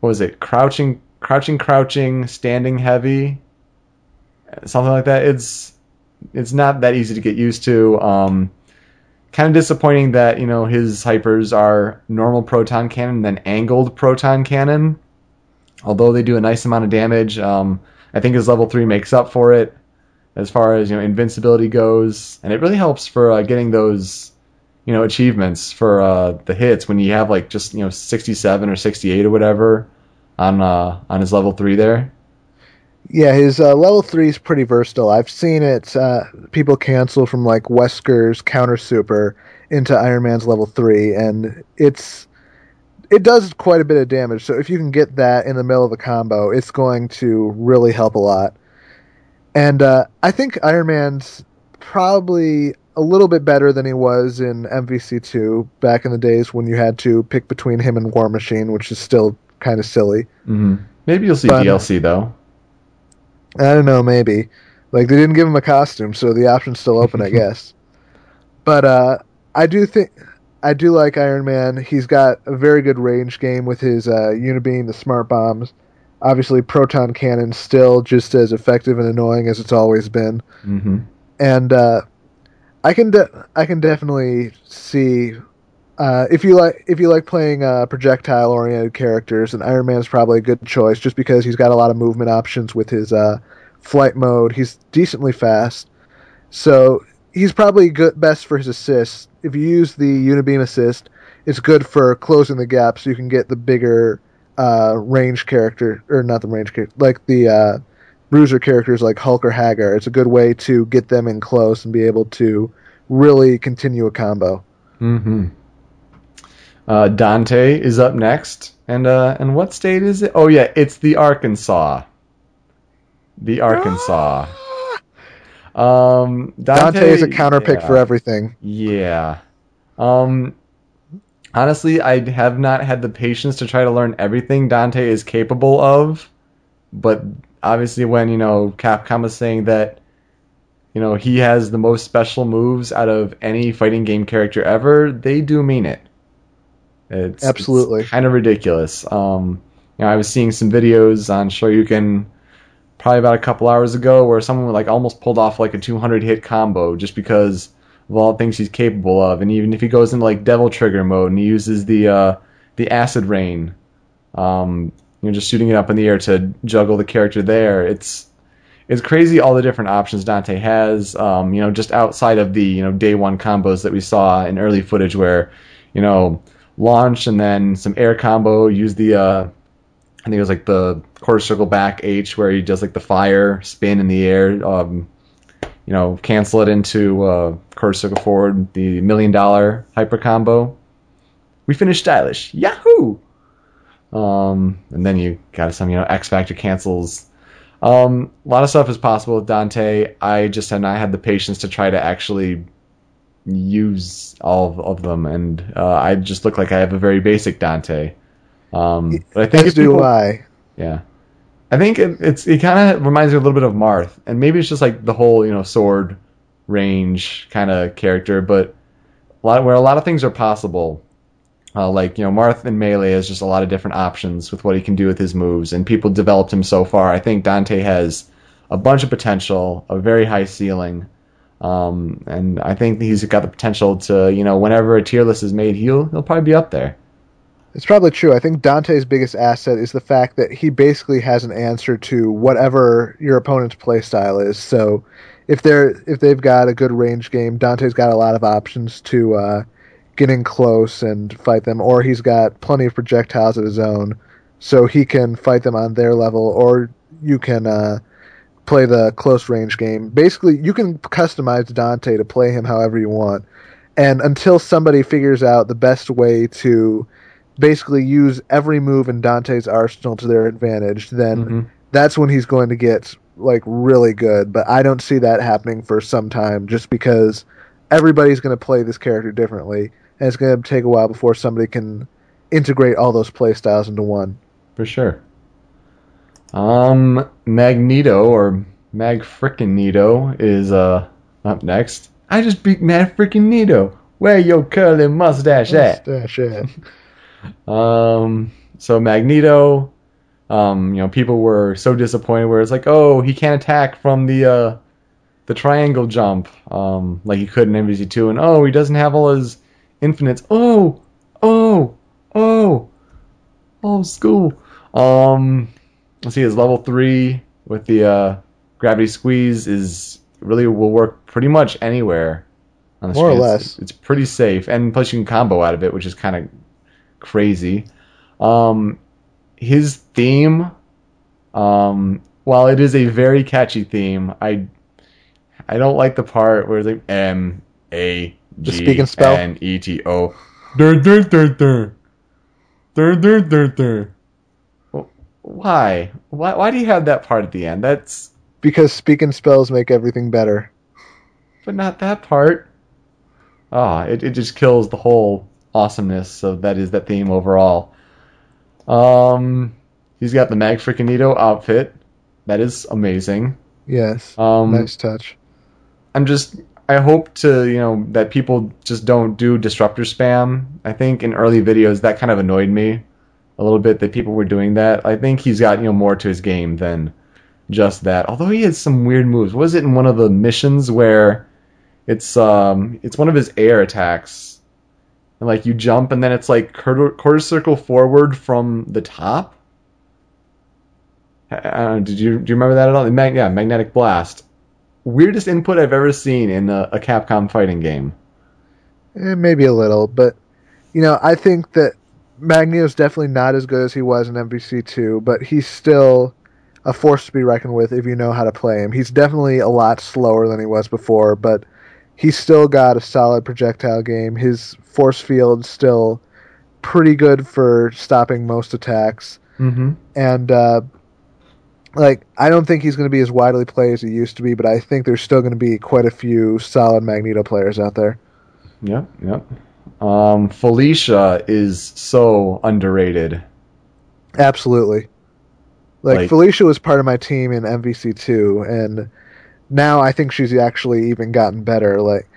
What was it? Crouching, crouching, crouching, standing heavy, something like that. It's it's not that easy to get used to. Um, kind of disappointing that you know his hypers are normal proton cannon then angled proton cannon. Although they do a nice amount of damage, um, I think his level three makes up for it as far as you know invincibility goes, and it really helps for uh, getting those you know achievements for uh, the hits when you have like just you know 67 or 68 or whatever on uh, on his level three there. Yeah, his uh, level three is pretty versatile. I've seen it. Uh, people cancel from like Wesker's counter super into Iron Man's level three, and it's it does quite a bit of damage. So if you can get that in the middle of a combo, it's going to really help a lot. And uh, I think Iron Man's probably a little bit better than he was in MVC two back in the days when you had to pick between him and War Machine, which is still kind of silly. Mm-hmm. Maybe you'll see But- DLC though. I don't know, maybe. Like they didn't give him a costume, so the option's still open, I guess. But uh, I do think I do like Iron Man. He's got a very good range game with his uh, Unibeam, the smart bombs. Obviously, proton cannon still just as effective and annoying as it's always been. Mm-hmm. And uh, I can de- I can definitely see uh, if you like if you like playing uh, projectile oriented characters, and Iron Man's probably a good choice just because he's got a lot of movement options with his uh, flight mode. He's decently fast, so he's probably good best for his assists. If you use the Unibeam assist, it's good for closing the gap, so you can get the bigger uh, range character or not the range character, like the uh, bruiser characters like Hulk or Haggar. It's a good way to get them in close and be able to really continue a combo. Mm-hmm. Uh, Dante is up next, and uh, and what state is it? Oh yeah, it's the Arkansas. The Arkansas. Um, Dante, Dante is a counter pick yeah. for everything. Yeah. Um honestly, I have not had the patience to try to learn everything Dante is capable of, but obviously when, you know, Capcom is saying that you know, he has the most special moves out of any fighting game character ever, they do mean it. It's Absolutely. it's kind of ridiculous. Um you know, I was seeing some videos on Shoryuken probably about a couple hours ago where someone like almost pulled off like a 200 hit combo just because of all the things he's capable of. And even if he goes into like devil trigger mode and he uses the uh the acid rain um you know just shooting it up in the air to juggle the character there it's it's crazy all the different options Dante has um you know just outside of the you know day one combos that we saw in early footage where you know launch and then some air combo use the uh I think it was like the quarter circle back H where he does like the fire spin in the air. Um, you know, cancel it into uh, quarter circle forward, the million dollar hyper combo. We finished stylish. Yahoo! Um, and then you got some, you know, X Factor cancels. Um, a lot of stuff is possible with Dante. I just have not had the patience to try to actually use all of, of them, and uh, I just look like I have a very basic Dante. Um, but I think As do people- I. yeah, I think it, it's it kind of reminds me a little bit of Marth, and maybe it's just like the whole you know sword range kind of character, but a lot where a lot of things are possible. Uh, like you know, Marth in melee has just a lot of different options with what he can do with his moves, and people developed him so far. I think Dante has a bunch of potential, a very high ceiling, um, and I think he's got the potential to you know whenever a tier list is made, he'll he'll probably be up there. It's probably true. I think Dante's biggest asset is the fact that he basically has an answer to whatever your opponent's playstyle is. So if they're if they've got a good range game, Dante's got a lot of options to uh, get in close and fight them, or he's got plenty of projectiles of his own, so he can fight them on their level, or you can uh, play the close range game. Basically, you can customize Dante to play him however you want. And until somebody figures out the best way to basically use every move in Dante's arsenal to their advantage, then Mhm. that's when he's going to get like really good. But I don't see that happening for some time just because everybody's going to play this character differently. And it's going to take a while before somebody can integrate all those play styles into one. For sure. Um, Magneto or Mag frickin' Nito is uh up next. I just beat Mag frickin' Nito. Where your curly mustache at? Mustache at. Um, so Magneto, um, you know, people were so disappointed where it's like, oh, he can't attack from the uh, the triangle jump, um, like he could in MVC two, and oh, he doesn't have all his infinites. Oh, oh, oh, oh, school. Um, let's see, his level three with the uh, gravity squeeze is really will work pretty much anywhere. On the More or screen. It's- less. it's pretty safe, and plus you can combo out of it, which is kind of crazy. Um, his theme, um, while it is a very catchy theme, I I don't like the part where it's like M A The G and spell? N E T O. Dur, dur, dur, dur. Dur, dur, dur, dur. Why? Why? Why do you have that part at the end? That's Because speaking spells make everything better. but not that part. Ah, it, it just kills the whole awesomeness So that is that theme overall. Um, he's got the Mag outfit. That is amazing. Yes. Um, nice touch. I'm just I hope to you know that people just don't do disruptor spam. I think in early videos that kind of annoyed me a little bit that people were doing that. I think he's got you know more to his game than just that. Although he has some weird moves. Was it in one of the missions where it's um it's one of his air attacks and like you jump and then it's like quarter, circle forward from the top? Did you do you remember that at all? Mag- yeah, magnetic blast weirdest input I've ever seen in a, a Capcom fighting game. Eh, maybe a little, but you know, I think that Magneto's definitely not as good as he was in MVC two, but he's still a force to be reckoned with if you know how to play him. He's definitely a lot slower than he was before, but he's still got a solid projectile game. His force field's still pretty good for stopping most attacks. Mm-hmm. and uh, like I don't think he's going to be as widely played as he used to be, but I think there's still going to be quite a few solid Magneto players out there. Yep, yep. Um, Felicia is so underrated. Absolutely. Like, Like- Felicia was part of my team in MVC2 and now I think she's actually even gotten better. Like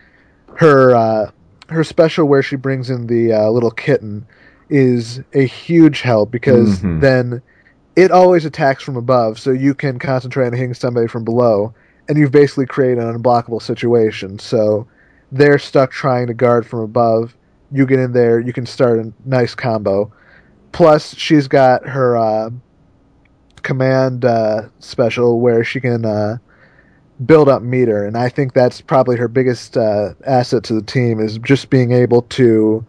her uh, her special where she brings in the uh, little kitten is a huge help because Mhm. then it always attacks from above so you can concentrate on hitting somebody from below and you've basically created an unblockable situation. So they're stuck trying to guard from above. You get in there, you can start a nice combo. Plus, she's got her uh, command uh, special where she can uh, build up meter, and I think that's probably her biggest uh, asset to the team is just being able to.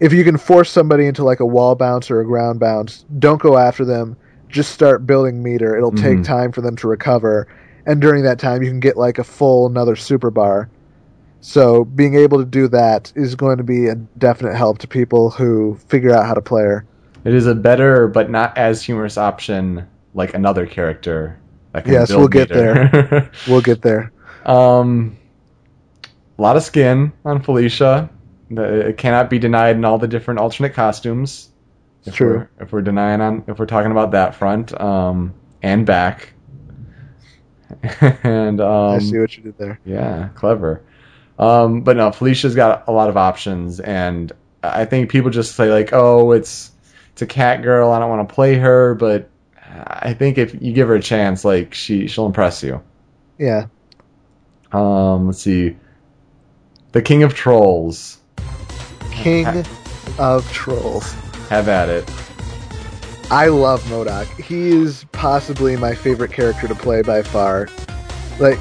If you can force somebody into like a wall bounce or a ground bounce, don't go after them. Just start building meter. It'll take Mhm. time for them to recover, and during that time, you can get like a full another super bar. So being able to do that is going to be a definite help to people who figure out how to play her. It is a better but not as humorous option like another character. Yes, we'll get meter. We'll get there. um, a lot of skin on Felicia. The- It cannot be denied in all the different alternate costumes. If True. We're, if we're denying on, if we're talking about that front, um, and back. and um, I see what you did there. Yeah, clever. Um, but no, Felicia's got a lot of options, and I think people just say like, "Oh, it's it's a cat girl. I don't want to play her." But I think if you give her a chance, like she she'll impress you. Yeah. Um, let's see, the King of Trolls. King of Trolls. Have at it. I love MODOK. He is possibly my favorite character to play by far. Like,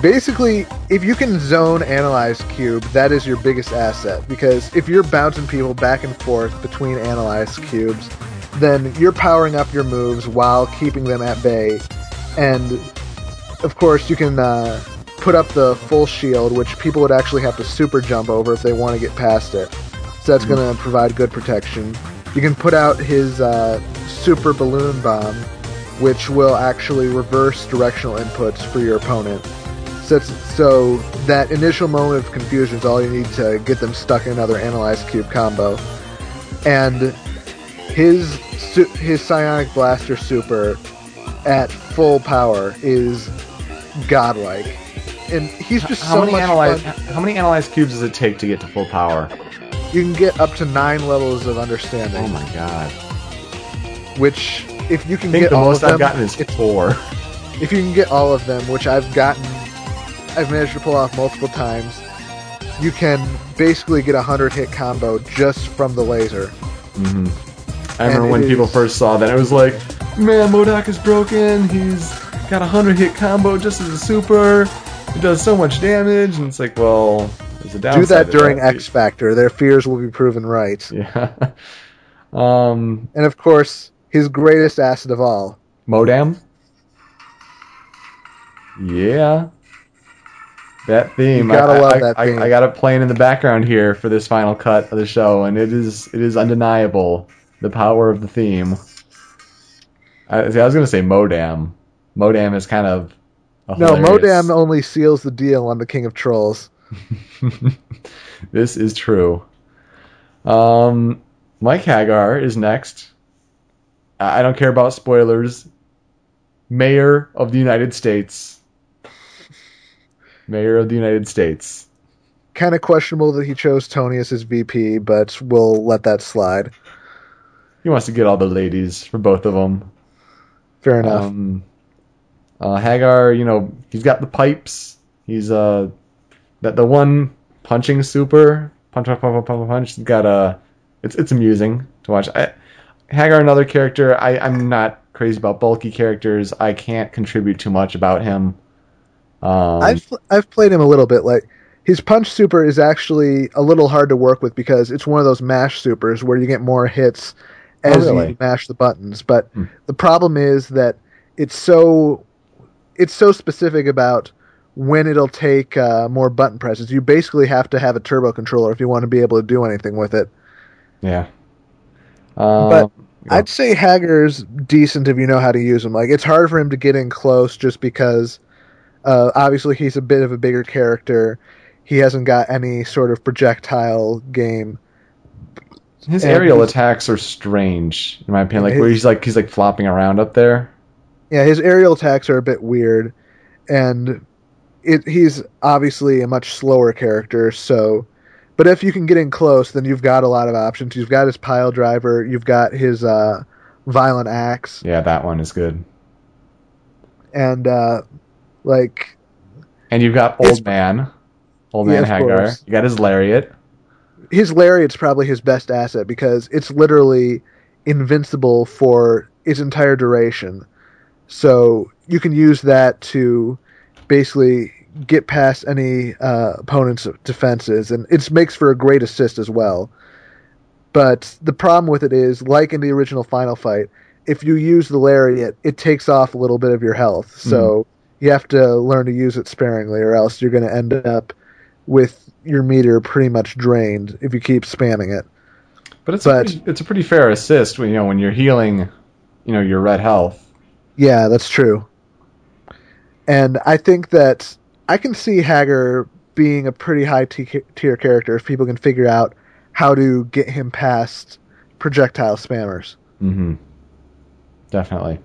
basically, if you can zone analyze cube, that is your biggest asset. Because if you're bouncing people back and forth between analyze cubes, then you're powering up your moves while keeping them at bay. And of course, you can uh, put up the full shield, which people would actually have to super jump over if they want to get past it. So that's going to provide good protection. You can put out his uh, super balloon bomb, which will actually reverse directional inputs for your opponent. So, so that initial moment of confusion is all you need to get them stuck in another Analyze Cube combo. And his su- his Psionic Blaster Super at full power is godlike. And he's just how so many much analyze fun. how many analyze cubes does it take to get to full power? You can get up to nine levels of understanding, Oh my god! which if you can get the all most of them, I've gotten is four. if you can get all of them, which I've gotten, I've managed to pull off multiple times. You can basically get a hundred hit combo just from the laser. hmm I remember when people first saw that, it was like, man, MODOK is broken. He's got a hundred hit combo just as a super. It does so much damage, and it's like, well, there's a downside. Do that during X Factor. Their fears will be proven right. Yeah. um, And of course, his greatest asset of all, Modam. Yeah. That theme. You gotta I, love I, that I, theme. I got it playing in the background here for this final cut of the show, and it is it is undeniable the power of the theme. I, see, I was gonna say Modam. Modam is kind of no, Modam only seals the deal on the King of Trolls. this is true. Um, Mike Haggar is next. I I don't care about spoilers. Mayor of the United States. Mayor of the United States. Kind of questionable that he chose Tony as his VP, but we'll let that slide. He wants to get all the ladies for both of them. Fair enough. Um, uh, Haggar, you know, he's got the pipes. He's uh, that the one punching super punch punch punch punch punch. He's got a. It's it's amusing to watch. I, Haggar, another character. I I'm not crazy about bulky characters. I can't contribute too much about him. Um, I've I've played him a little bit. Like his punch super is actually a little hard to work with because it's one of those mash supers where you get more hits Oh, as really? you mash the buttons. But Hmm. the problem is that it's so it's so specific about when it'll take uh, more button presses. You basically have to have a turbo controller if you want to be able to do anything with it. yeah. Um, But I'd say Haggar's decent if you know how to use him. Like it's hard for him to get in close just because uh, obviously he's a bit of a bigger character. He hasn't got any sort of projectile game. His and aerial attacks are strange, in my opinion. Like His- where he's like he's like flopping around up there. Yeah, his aerial attacks are a bit weird, and it, he's obviously a much slower character. So, but if you can get in close, then you've got a lot of options. You've got his pile driver. You've got his uh, violent axe, Yeah, that one is good. and uh, like And you've got Old Man. Old Man of Haggar. course. You got his lariat. His lariat's probably his best asset because it's literally invincible for its entire duration. So you can use that to basically get past any uh, opponent's defenses, and it makes for a great assist as well. But the problem with it is, like in the original Final Fight, if you use the lariat, it takes off a little bit of your health. So you have to learn to use it sparingly, or else you're going to end up with your meter pretty much drained if you keep spamming it. But it's But- a pretty, it's a pretty fair assist when you know when you're healing, you know, your red health. Yeah, that's true. And I think that I can see Haggar being a pretty high t- tier character if people can figure out how to get him past projectile spammers. Mm-hmm. Definitely.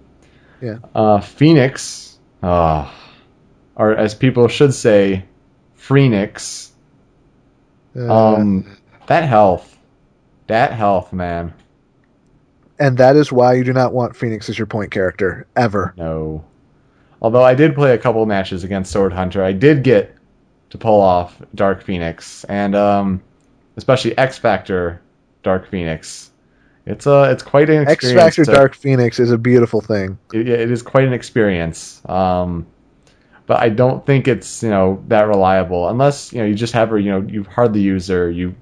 Yeah. Uh, Phoenix, uh, or as people should say, Phoenix. Uh, Um, that health, that health, man. and that is why you do not want Phoenix as your point character ever. No. Although I did play a couple matches against Sword Hunter, I did get to pull off Dark Phoenix, and um, especially X Factor Dark Phoenix. It's a it's quite an X Factor to- Dark Phoenix is a beautiful thing. it, it is quite an experience. Um, but I don't think it's you know that reliable unless you know you just have her. You know you hardly use her. You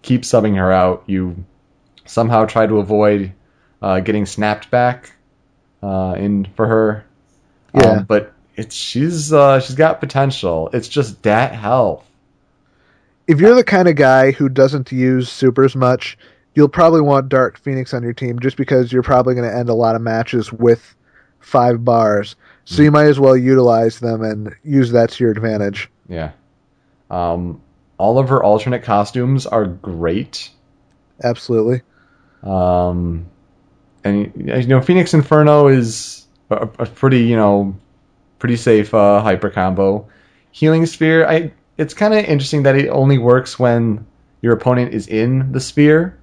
keep subbing her out. You somehow try to avoid uh, getting snapped back uh, in for her. Yeah. Um, but it's she's uh, she's got potential. It's just that health. If you're the kind of guy who doesn't use supers much, you'll probably want Dark Phoenix on your team just because you're probably going to end a lot of matches with five bars. So you might as well utilize them and use that to your advantage. Yeah. Um, all of her alternate costumes are great. Absolutely. Um, and you know, Phoenix Inferno is a, a pretty you know pretty safe uh, hyper combo. Healing Sphere, I it's kind of interesting that it only works when your opponent is in the sphere.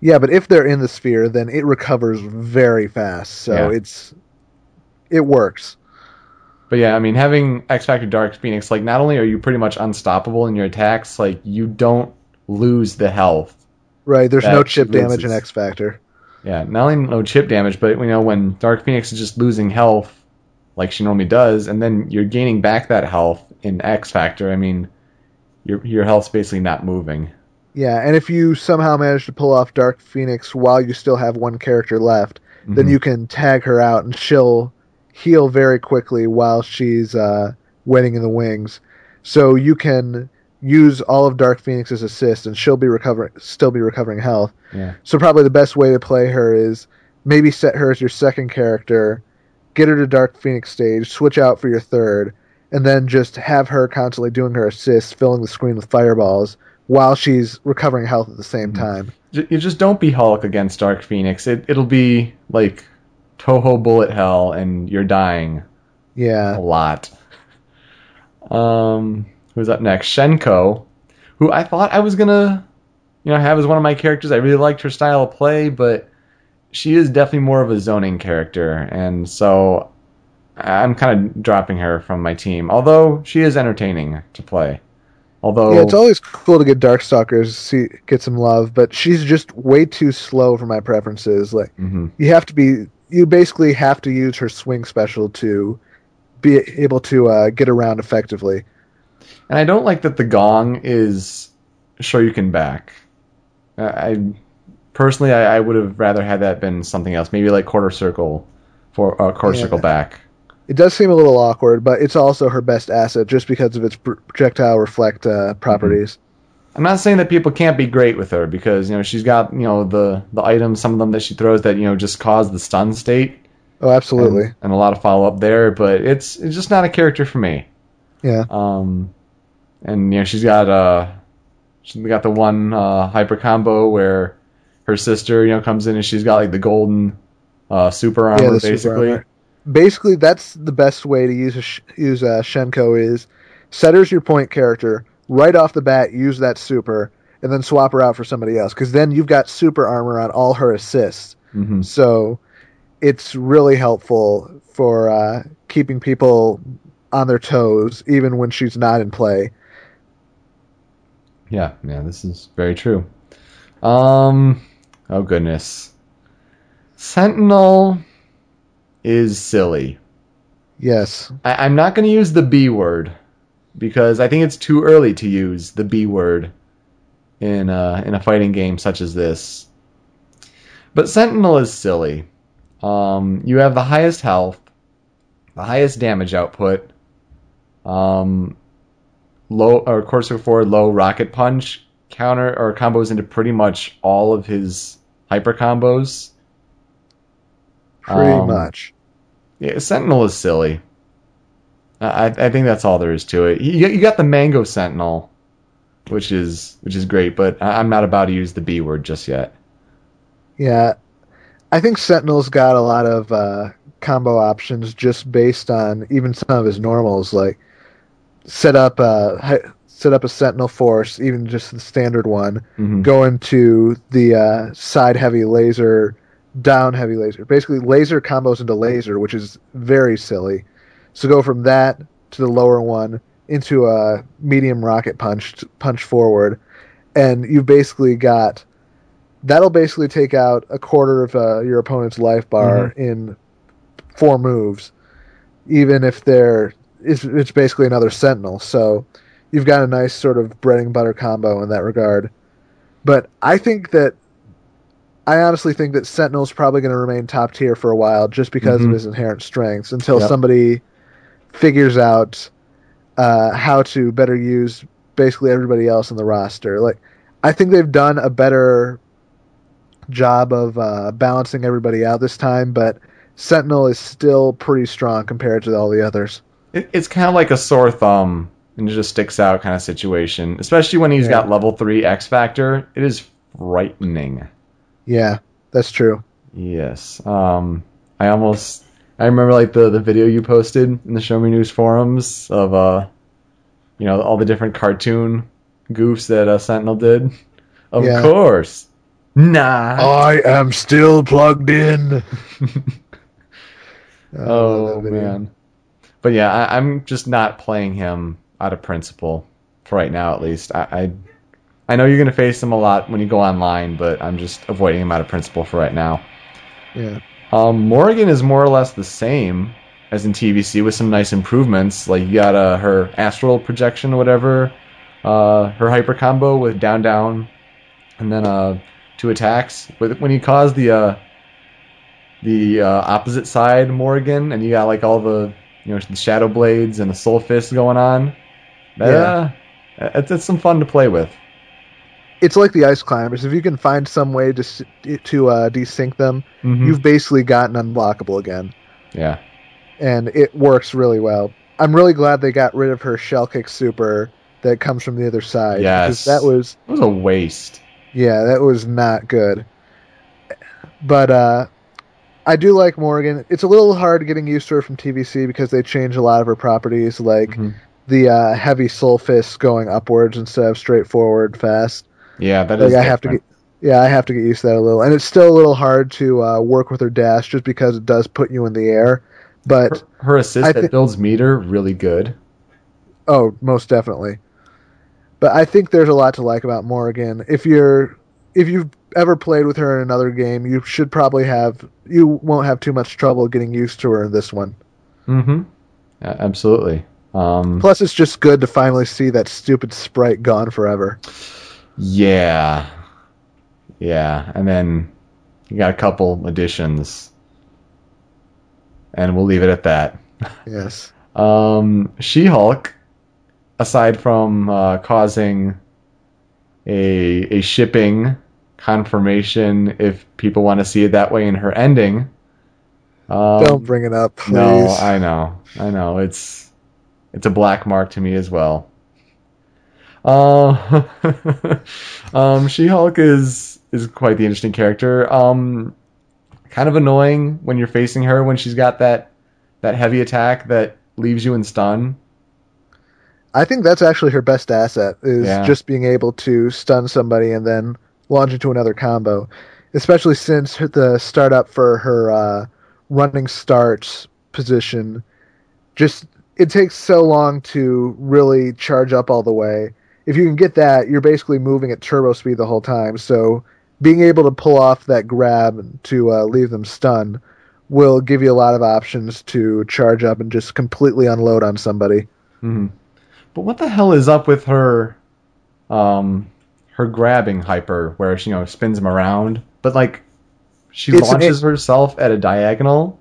Yeah, but if they're in the sphere, then it recovers very fast. So Yeah. it's it works. But yeah, I mean, having X Factor Dark Phoenix, like, not only are you pretty much unstoppable in your attacks, like, you don't lose the health. Right. There's no chip damage in. X Factor. Yeah, not only no chip damage, but you know when Dark Phoenix is just losing health, like she normally does, and then you're gaining back that health in X Factor. I mean, your your health's basically not moving. Yeah, and if you somehow manage to pull off Dark Phoenix while you still have one character left, then Mhm. you can tag her out and she'll heal very quickly while she's uh, waiting in the wings. So you can use all of Dark Phoenix's assist and she'll be recovering still be recovering health. Yeah. So probably the best way to play her is maybe set her as your second character, get her to Dark Phoenix stage, switch out for your third, and then just have her constantly doing her assists, filling the screen with fireballs while she's recovering health at the same Mhm. time. You just don't be Hulk against Dark Phoenix. It it'll be like Touhou bullet hell, and you're dying Yeah. a lot. Um, who's up next? Hsien-Ko, who I thought I was gonna, you know, have as one of my characters. I really liked her style of play, but she is definitely more of a zoning character, and so I'm kind of dropping her from my team. Although she is entertaining to play. Although Yeah, it's always cool to get Darkstalkers see get some love, but she's just way too slow for my preferences. Like Mhm. you have to be you basically have to use her swing special to be able to uh, get around effectively. And I don't like that the gong is Shoryuken back. I, I personally, I, I would have rather had that been something else. Maybe like quarter circle for uh, quarter Yeah. circle back. It does seem a little awkward, but it's also her best asset just because of its projectile reflect uh, properties. I'm not saying that people can't be great with her because you know she's got you know the the items, some of them that she throws that you know just cause the stun state Oh, absolutely. and, and a lot of follow up there. But it's it's just not a character for me. Yeah. Um, and you know she's got uh she's got the one uh, hyper combo where her sister you know comes in and she's got like the golden uh, super armor yeah, the super basically. armor. Basically, that's the best way to use a sh- use uh, Hsien-Ko is set her as your point character right off the bat. Use that super, and then swap her out for somebody else. Because then you've got super armor on all her assists. hmm So it's really helpful for uh, keeping people on their toes, even when she's not in play. Yeah, yeah, this is very true. Um, oh goodness, Sentinel is silly. Yes. I, I'm not going to use the B word because I think it's too early to use the B word in a, in a fighting game such as this. But Sentinel is silly. Um, you have the highest health, the highest damage output, um, low or Corsair forward low rocket punch counter or combos into pretty much all of his hyper combos. Pretty Um, much. Yeah, Sentinel is silly. I I think that's all there is to it. You you got the Mango Sentinel, which is which is great, but I- I'm not about to use the B word just yet. Yeah, I think Sentinel's got a lot of uh, combo options just based on even some of his normals, like set up a set up a Sentinel force, even just the standard one, hmm go into the uh, side heavy laser, down heavy laser, basically laser combos into laser, which is very silly. So go from that to the lower one into a medium rocket punch punch forward, and you've basically got that'll basically take out a quarter of uh, your opponent's life bar in four moves, even if they're it's, it's basically another sentinel. So you've got a nice sort of bread and butter combo in that regard. But I think that I honestly think that Sentinel's probably going to remain top tier for a while just because Mhm. of his inherent strengths until Yep. somebody figures out uh, how to better use basically everybody else in the roster. Like, I think they've done a better job of uh, balancing everybody out this time, but Sentinel is still pretty strong compared to all the others. It, it's kind of like a sore thumb and it just sticks out kind of situation, especially when he's Yeah. got level three X Factor. It is frightening. Yeah, that's true. Yes. Um, I almost I remember like the the video you posted in the Show Me News forums of uh, you know, all the different cartoon goofs that uh, Sentinel did. Of Yeah. course. Nah. I am still plugged in. Oh man. But yeah, I, I'm just not playing him out of principle for right now, at least. I, I I know you're gonna face him a lot when you go online, but I'm just avoiding him out of principle for right now. Yeah. Um, Morrigan is more or less the same as in TVC with some nice improvements. Like you got uh, her astral projection or whatever, uh, her hyper combo with down down, and then uh, two attacks. With when you cause the uh, the uh, opposite side Morrigan, and you got like all the you know the shadow blades and the soul fist going on. That, Yeah. uh, it's, it's some fun to play with. It's like the ice climbers. If you can find some way to to uh, desync them, Mhm. you've basically gotten unblockable again, yeah. and it works really well. I'm really glad they got rid of her shell kick super that comes from the other side. Yes. that was It was a waste. yeah, that was not good. But uh, I do like Morrigan. It's a little hard getting used to her from TVC because they change a lot of her properties, like Mhm. the uh, heavy soul fist going upwards instead of straightforward fast. Yeah, that is. Like I have to get, yeah, I have to get used to that a little, and it's still a little hard to uh, work with her dash just because it does put you in the air. But Her, her assist I that builds meter really good. oh, most definitely. But I think there's a lot to like about Morrigan. If you're if you've ever played with her in another game, you should probably have you won't have too much trouble getting used to her in this one. Mm-hmm. Yeah, absolutely. Um, Plus, it's just good to finally see that stupid sprite gone forever. Yeah, yeah, and then you got a couple additions, and we'll leave it at that. Yes. Um, She-Hulk, aside from uh, causing a a shipping confirmation, if people want to see it that way in her ending. Um, Don't bring it up, please. No, I know, I know. It's it's a black mark to me as well. Uh, um, She-Hulk is is quite the interesting character. Um, kind of annoying when you're facing her when she's got that that heavy attack that leaves you in stun. I think that's actually her best asset is Yeah. just being able to stun somebody and then launch into another combo. Especially since her- the startup for her uh, running starts position, just it takes so long to really charge up all the way. If you can get that, you're basically moving at turbo speed the whole time. So being able to pull off that grab to uh, leave them stunned will give you a lot of options to charge up and just completely unload on somebody. hmm But what the hell is up with her, um, her grabbing hyper where she you know spins him around, but like she It's an- launches herself at a diagonal.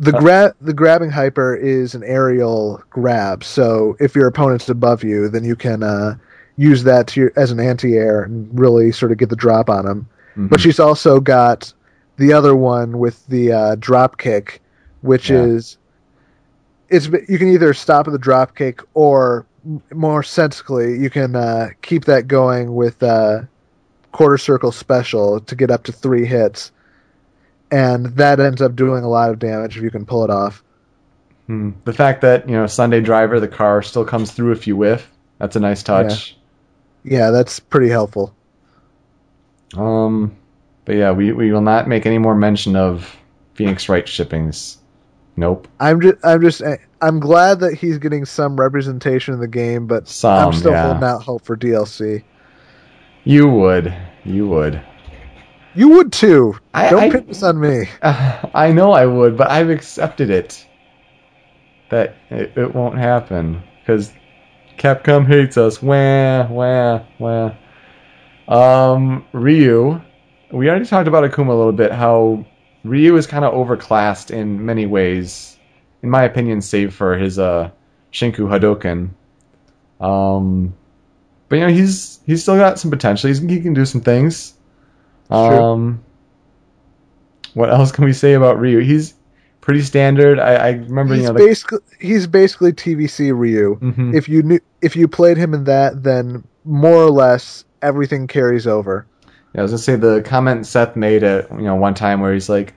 The grab the grabbing hyper is an aerial grab. So if your opponent's above you, then you can uh, use that to your, as an anti-air and really sort of get the drop on them. But Mhm. she's also got the other one with the uh, drop kick, which Yeah. is it's you can either stop at the drop kick or more sensically you can uh, keep that going with uh, quarter circle special to get up to three hits, and that ends up doing a lot of damage if you can pull it off. Hmm. The fact that you know Sunday driver, the car still comes through if you whiff. That's a nice touch. Yeah, that's pretty helpful. Um, but yeah, we, we will not make any more mention of Phoenix Wright shippings. Nope. I'm just I'm just I'm glad that he's getting some representation in the game, but Some, I'm still yeah. holding out hope for DLC. You would. You would. You would too. I- Don't I- put this on me. I know I would, but I've accepted it. That it, it won't happen because Capcom hates us. Wah wah wah. Um, Ryu. We already talked about Akuma a little bit. How Ryu is kind of overclassed in many ways in my opinion, save for his uh, Shinku Hadoken. Um, but you know, he's he's still got some potential. He's, he can do some things. Um, what else can we say about Ryu? He's pretty standard. I, I remember, He's you know, the, basically he's basically TVC Ryu. Mhm. If you knew if you played him in that, then more or less everything carries over. Yeah, I was gonna say the comment Seth made at you know one time where he's like,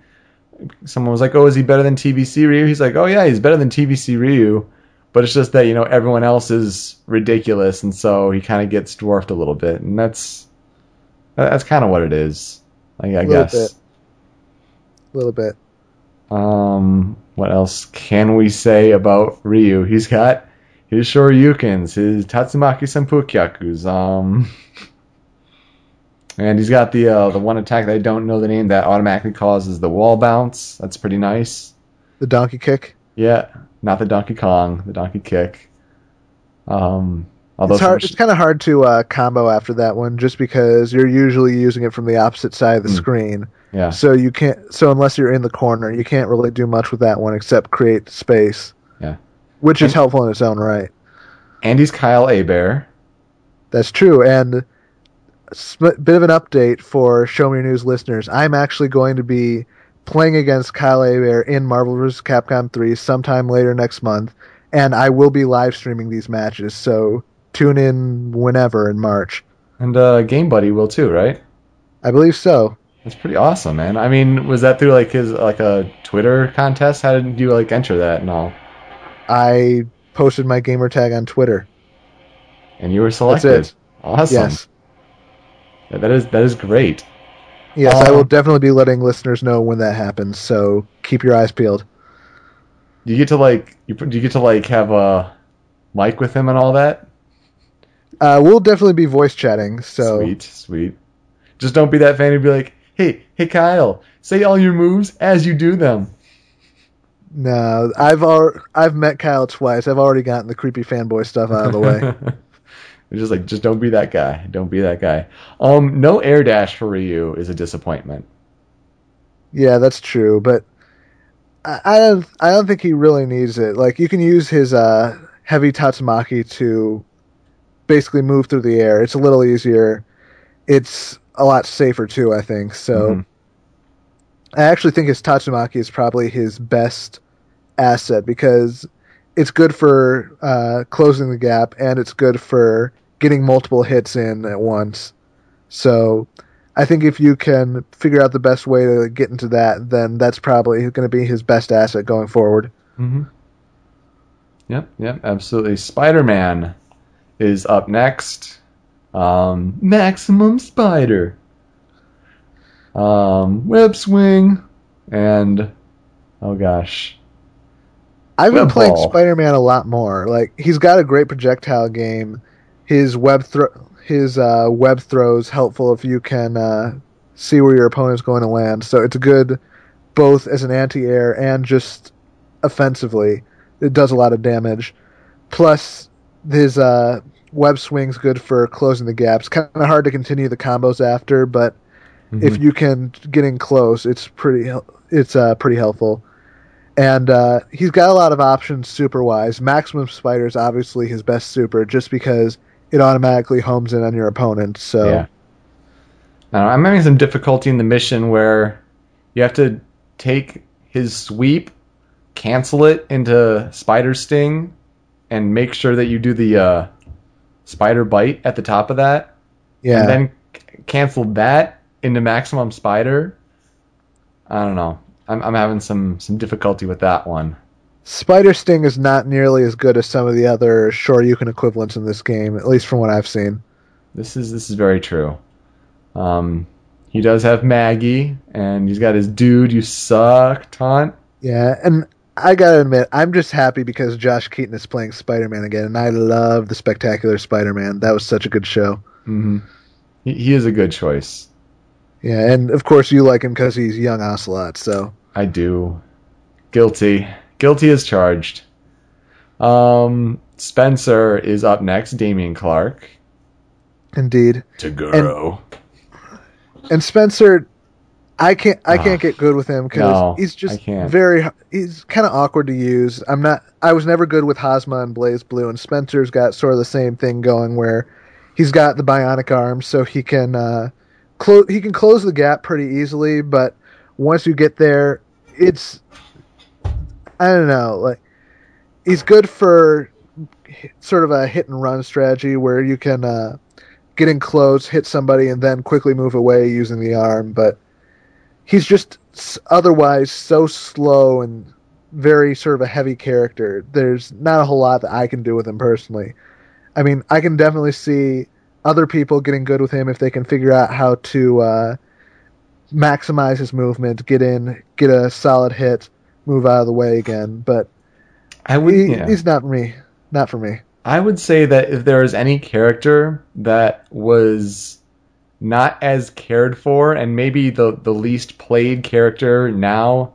someone was like, "Oh, is he better than TVC Ryu?" He's like, "Oh yeah, he's better than TVC Ryu," but it's just that you know everyone else is ridiculous, and so he kind of gets dwarfed a little bit, and that's that's kind of what it is. I, I guess. bit. A little bit. Um, what else can we say about Ryu? He's got his Shoryukens, his Tatsumaki Senpukyakus, um, and he's got the uh, the one attack that I don't know the name that automatically causes the wall bounce. That's pretty nice. The donkey kick. Yeah, not the Donkey Kong, the Donkey Kick. Um, although It's hard. some- It's kind of hard to uh, combo after that one, just because you're usually using it from the opposite side of the Hmm. screen. yeah, So you can't. So unless you're in the corner, you can't really do much with that one except create space. Yeah. Which is helpful in its own right. and he's Kyle Hebert. That's true. And a sm- bit of an update for Show Me Your News listeners. I'm actually going to be playing against Kyle Hebert in Marvel vs. Capcom 3 sometime later next month, and I will be live streaming these matches. So tune in whenever in March. And uh, Game Buddy will too, right? I believe so. That's pretty awesome, man. I mean, was that through like his like a Twitter contest? How did you like enter that and all? I posted my gamer tag on Twitter. And you were That's selected. it. Awesome. Yes. Yeah, That is that is great. Yes, I Um, will definitely be letting listeners know when that happens. So keep your eyes peeled. Do you get to like you do you get to like have a mic with him and all that? Uh, we'll definitely be voice chatting. So Sweet, sweet. Just don't be that fan and be like, hey, hey Kyle, say all your moves as you do them. no, I've al- I've met Kyle twice. I've already gotten the creepy fanboy stuff out of the way. It's just like, just don't be that guy. Don't be that guy. Um, no air dash for Ryu is a disappointment. Yeah, that's true, but I, I don't I don't think he really needs it. Like you can use his uh, heavy Tatsumaki to basically move through the air. It's a little easier. It's a lot safer too, I think. So Mhm. I actually think his Tatsumaki is probably his best asset because it's good for uh, closing the gap and it's good for getting multiple hits in at once. So I think if you can figure out the best way to get into that, then that's probably going to be his best asset going forward. Mm-hmm. Yep, yep, absolutely. Spider Man is up next. Um, Maximum Spider. Um, Web Swing. And, oh gosh. I've been playing. Spider-Man a lot more. Like he's got a great projectile game. His web thro- his uh, web throws helpful if you can uh, see where your opponent's going to land. So it's good both as an anti-air and just offensively. It does a lot of damage. Plus his uh, web swing's good for closing the gaps. Kind of hard to continue the combos after, but if you can get in close, it's pretty it's uh, pretty helpful. And uh, he's got a lot of options super wise. Maximum Spider is obviously his best super just because it automatically homes in on your opponent. So Yeah. I'm having some difficulty in the mission where you have to take his sweep, cancel it into Spider Sting, and make sure that you do the uh, Spider Bite at the top of that, yeah, and then c- cancel that into Maximum Spider. I don't know. I'm, I'm having some, some difficulty with that one. Spider Sting is not nearly as good as some of the other Shoryuken equivalents in this game, at least from what I've seen. This is this is very true. Um, he does have Maggie, and he's got his dude. You suck taunt. Yeah, and I gotta admit, I'm just happy because Josh Keaton is playing Spider Man again, and I love the Spectacular Spider Man. That was such a good show. hmm He, he is a good choice. Yeah, and of course you like him because he's young Ocelot. So I do. Guilty. Guilty as charged. Um, Spencer is up next. Damian Clark. indeed, Taguro. and Spencer, I can't I Ah. can't get good with him because No, he's just very he's kind of awkward to use. I'm not I was never good with Hazama and BlazBlue, and Spencer's got sort of the same thing going where he's got the bionic arm, so he can uh, close he can close the gap pretty easily. But once you get there, it's I don't know like he's good for sort of a hit and run strategy where you can uh, get in close, hit somebody, and then quickly move away using the arm. But he's just otherwise so slow and very sort of a heavy character. There's not a whole lot that I can do with him personally. I mean, I can definitely see other people getting good with him if they can figure out how to uh, maximize his movement, get in, get a solid hit, move out of the way again. But I would. he, yeah. he's not for me. Not for me. I would say that if there was any character that was not as cared for and maybe the, the least played character now,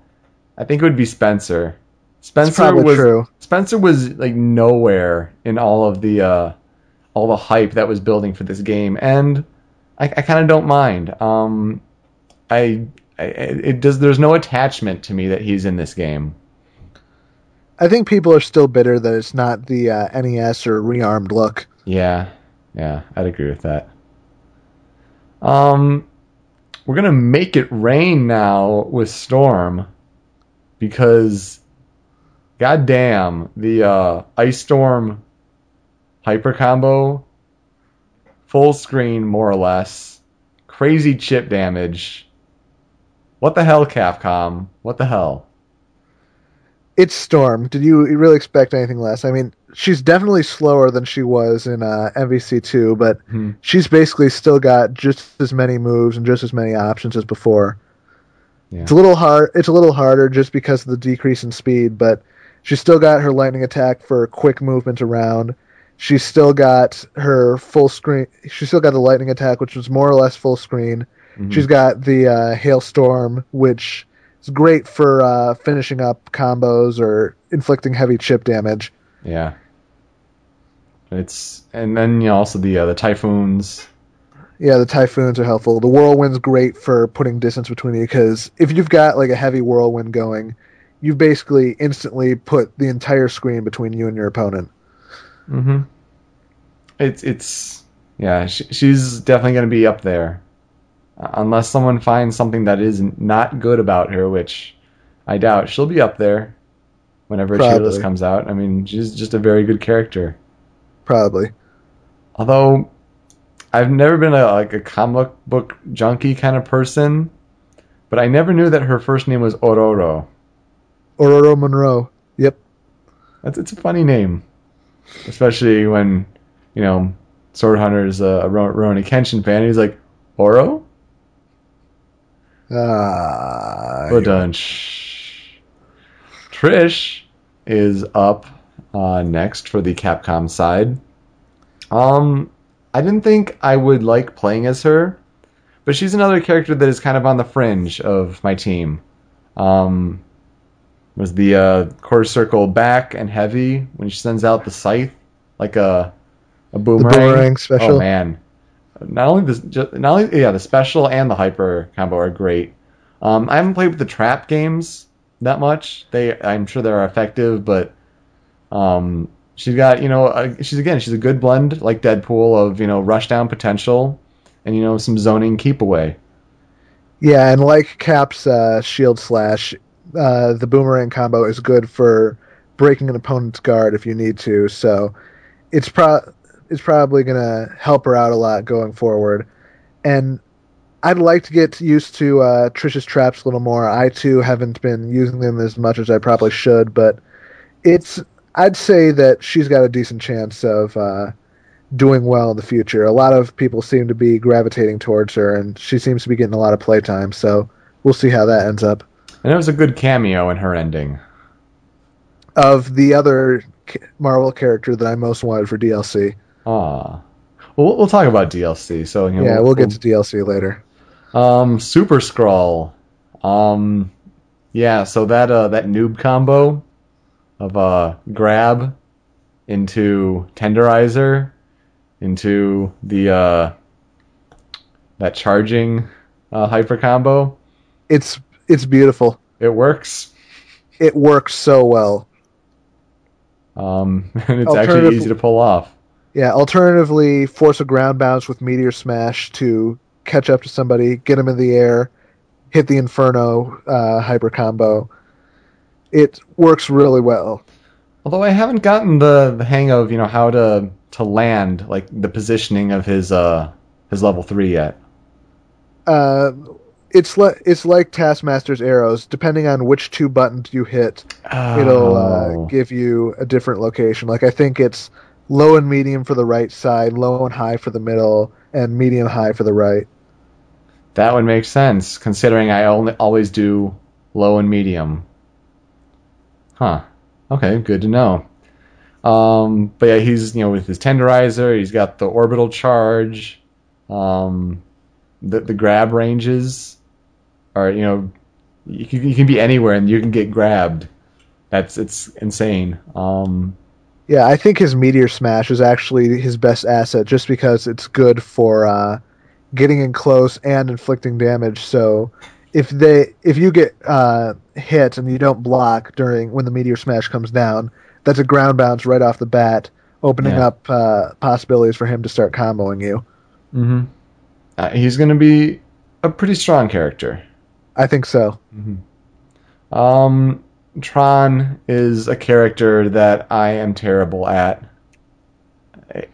I think it would be Spencer. Spencer was true. Spencer was like nowhere in all of the uh, all the hype that was building for this game, and I, I kind of don't mind. Um, I, I it does. There's no attachment to me that he's in this game. I think people are still bitter that it's not the uh, NES or rearmed look. Yeah, yeah, I'd agree with that. Um, we're gonna make it rain now with Storm because, goddamn, the uh, Ice Storm hyper combo, full screen more or less, crazy chip damage. What the hell, Capcom? What the hell? It's Storm. Did you really expect anything less? I mean, she's definitely slower than she was in uh, MVC2, but Hmm. she's basically still got just as many moves and just as many options as before. Yeah. It's a little hard. It's a little harder just because of the decrease in speed, but she's still got her lightning attack for quick movement around. She's still got her full screen. She's still got the lightning attack, which was more or less full screen. Mhm. She's got the uh, hailstorm, which is great for uh, finishing up combos or inflicting heavy chip damage. Yeah. It's and then you know also the uh, the typhoons. Yeah, the typhoons are helpful. The whirlwind's great for putting distance between you because if you've got like a heavy whirlwind going, you've basically instantly put the entire screen between you and your opponent. Mm-hmm. It's it's yeah. She, she's definitely going to be up there, uh, unless someone finds something that is not good about her, which I doubt. She'll be up there whenever Probably. Cheerless comes out. I mean, she's just a very good character. Probably. Although I've never been a like a comic book junkie kind of person, but I never knew that her first name was Ororo. Aurora Monroe. Yep. That's it's a funny name, especially when you know Sword Hunter is a Ro- Rurouni Kenshin fan. He's like Oro, Ah. Badunch. Trish is up uh, next for the Capcom side. Um, I didn't think I would like playing as her, but she's another character that is kind of on the fringe of my team. Um, was the uh, quarter circle back and heavy when she sends out the scythe like a a the boomerang. boomerang special. Oh man, not only this, just, not only yeah, the special and the hyper combo are great. Um, I haven't played with the trap games that much. They, I'm sure they're effective, but um, she's got you know, a, she's again, she's a good blend like Deadpool of you know rushdown potential and you know some zoning keep away. Yeah, and like Cap's uh, shield slash, uh, the boomerang combo is good for breaking an opponent's guard if you need to. So it's pro it's probably gonna help her out a lot going forward. And I'd like to get used to uh, Trish's traps a little more. I too haven't been using them as much as I probably should, but it's I'd say that she's got a decent chance of uh, doing well in the future. A lot of people seem to be gravitating towards her, and she seems to be getting a lot of playtime. So we'll see how that ends up. And it was a good cameo in her ending. Of the other Marvel character that I most wanted for DLC, Ah, well, we'll talk about DLC. So you know, yeah, we'll get to DLC later. Um, Super Skrull. Um, yeah. So that uh that noob combo of uh grab into tenderizer into the uh that charging uh, hyper combo. It's it's beautiful. It works. It works so well. Um, and it's actually easy to pull off. Yeah. Alternatively, force a ground bounce with meteor smash to catch up to somebody, get him in the air, hit the inferno uh, hyper combo. It works really well. Although I haven't gotten the, the hang of you know how to to land like the positioning of his uh his level three yet. Uh, it's like it's like Taskmaster's arrows. Depending on which two buttons you hit, it'll uh, Oh. give you a different location. Like I think it's low and medium for the right side, low and high for the middle, and medium high for the right. That would make sense, considering I only always do low and medium. Huh. Okay, good to know. Um, but yeah, he's you know with his tenderizer, he's got the orbital charge, um, the the grab ranges, are you know you can, you can be anywhere and you can get grabbed. That's it's insane. Um, Yeah, I think his meteor smash is actually his best asset, just because it's good for uh, getting in close and inflicting damage. So if they if you get uh, hit and you don't block during when the meteor smash comes down, that's a ground bounce right off the bat, opening Yeah. up uh, possibilities for him to start comboing you. mhm. uh, he's going to be a pretty strong character. I think so. Um, Tron is a character that I am terrible at.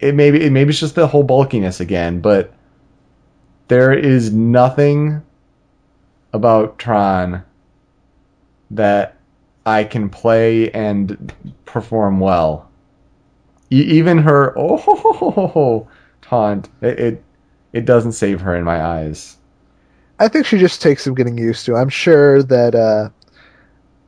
It maybe it maybe it's just the whole bulkiness again, but there is nothing about Tron that I can play and perform well. E- even her oh taunt it, it it doesn't save her in my eyes. I think she just takes some getting used to. I'm sure that, uh,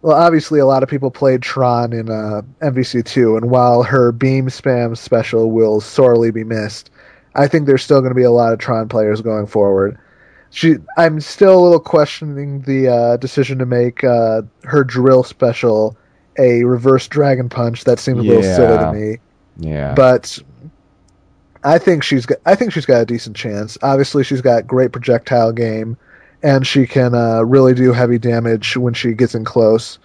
well, obviously a lot of people played Tron in uh, MVC2, and while her beam spam special will sorely be missed, I think there's still going to be a lot of Tron players going forward. She, I'm still a little questioning the uh, decision to make uh, her drill special a reverse dragon punch. That seemed a little silly to me Yeah. but I think she's got, I think she's got a decent chance. Obviously, she's got great projectile game, and she can uh, really do heavy damage when she gets in close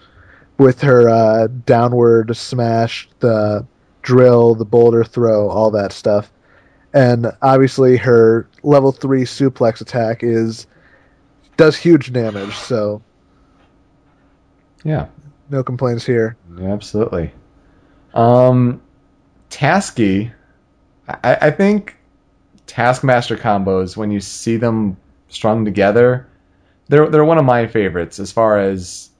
with her uh, downward smash, the drill, the boulder throw, all that stuff. And obviously, her level three suplex attack is does huge damage. So yeah. no complaints here. Yeah, absolutely. Um, Tasky, I, I think Taskmaster combos when you see them strung together, they're they're one of my favorites as far as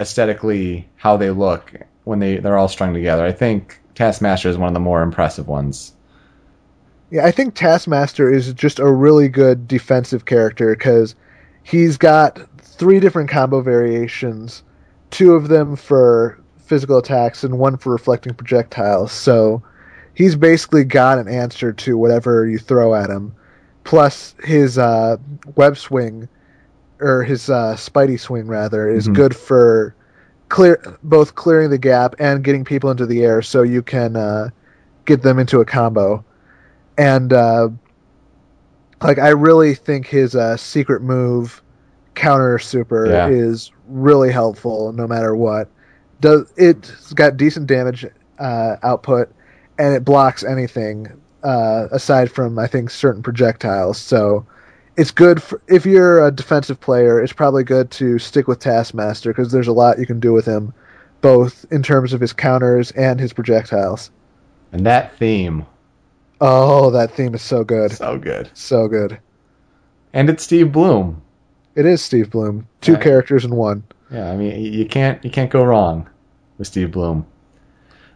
aesthetically how they look when they they're all strung together. I think Taskmaster is one of the more impressive ones. Yeah, I think Taskmaster is just a really good defensive character because he's got three different combo variations, two of them for physical attacks and one for reflecting projectiles. So he's basically got an answer to whatever you throw at him. Plus, his uh, web swing, or his uh, Spidey swing rather, is Mhm. good for clear both clearing the gap and getting people into the air, so you can uh, get them into a combo and uh, like I really think his uh, secret move counter super Yeah. is really helpful no matter what. Does it's got decent damage uh, output and it blocks anything uh, aside from I think certain projectiles. So it's good for, if you're a defensive player. It's probably good to stick with Taskmaster because there's a lot you can do with him, both in terms of his counters and his projectiles. And that theme, Oh, that theme is so good. so good. So good. And it's Steve Blum. It is Steve Blum. Two Right. characters in one. Yeah, I mean you can't you can't go wrong with Steve Blum.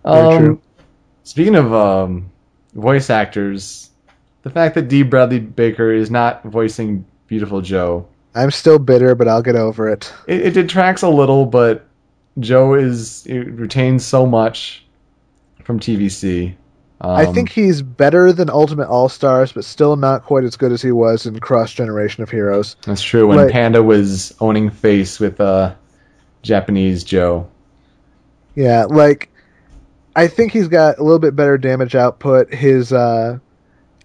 Very Um, true. Speaking of um, voice actors, the fact that D. Bradley Baker is not voicing Viewtiful Joe, I'm still bitter, but I'll get over it. it, it detracts a little, but Joe is it retains so much from TVC. Um, I think he's better than Ultimate All Stars, but still not quite as good as he was in Cross Generation of Heroes. that's true. When. Panda was owning face with uh, Japanese Joe, Yeah, like I think he's got a little bit better damage output. His uh,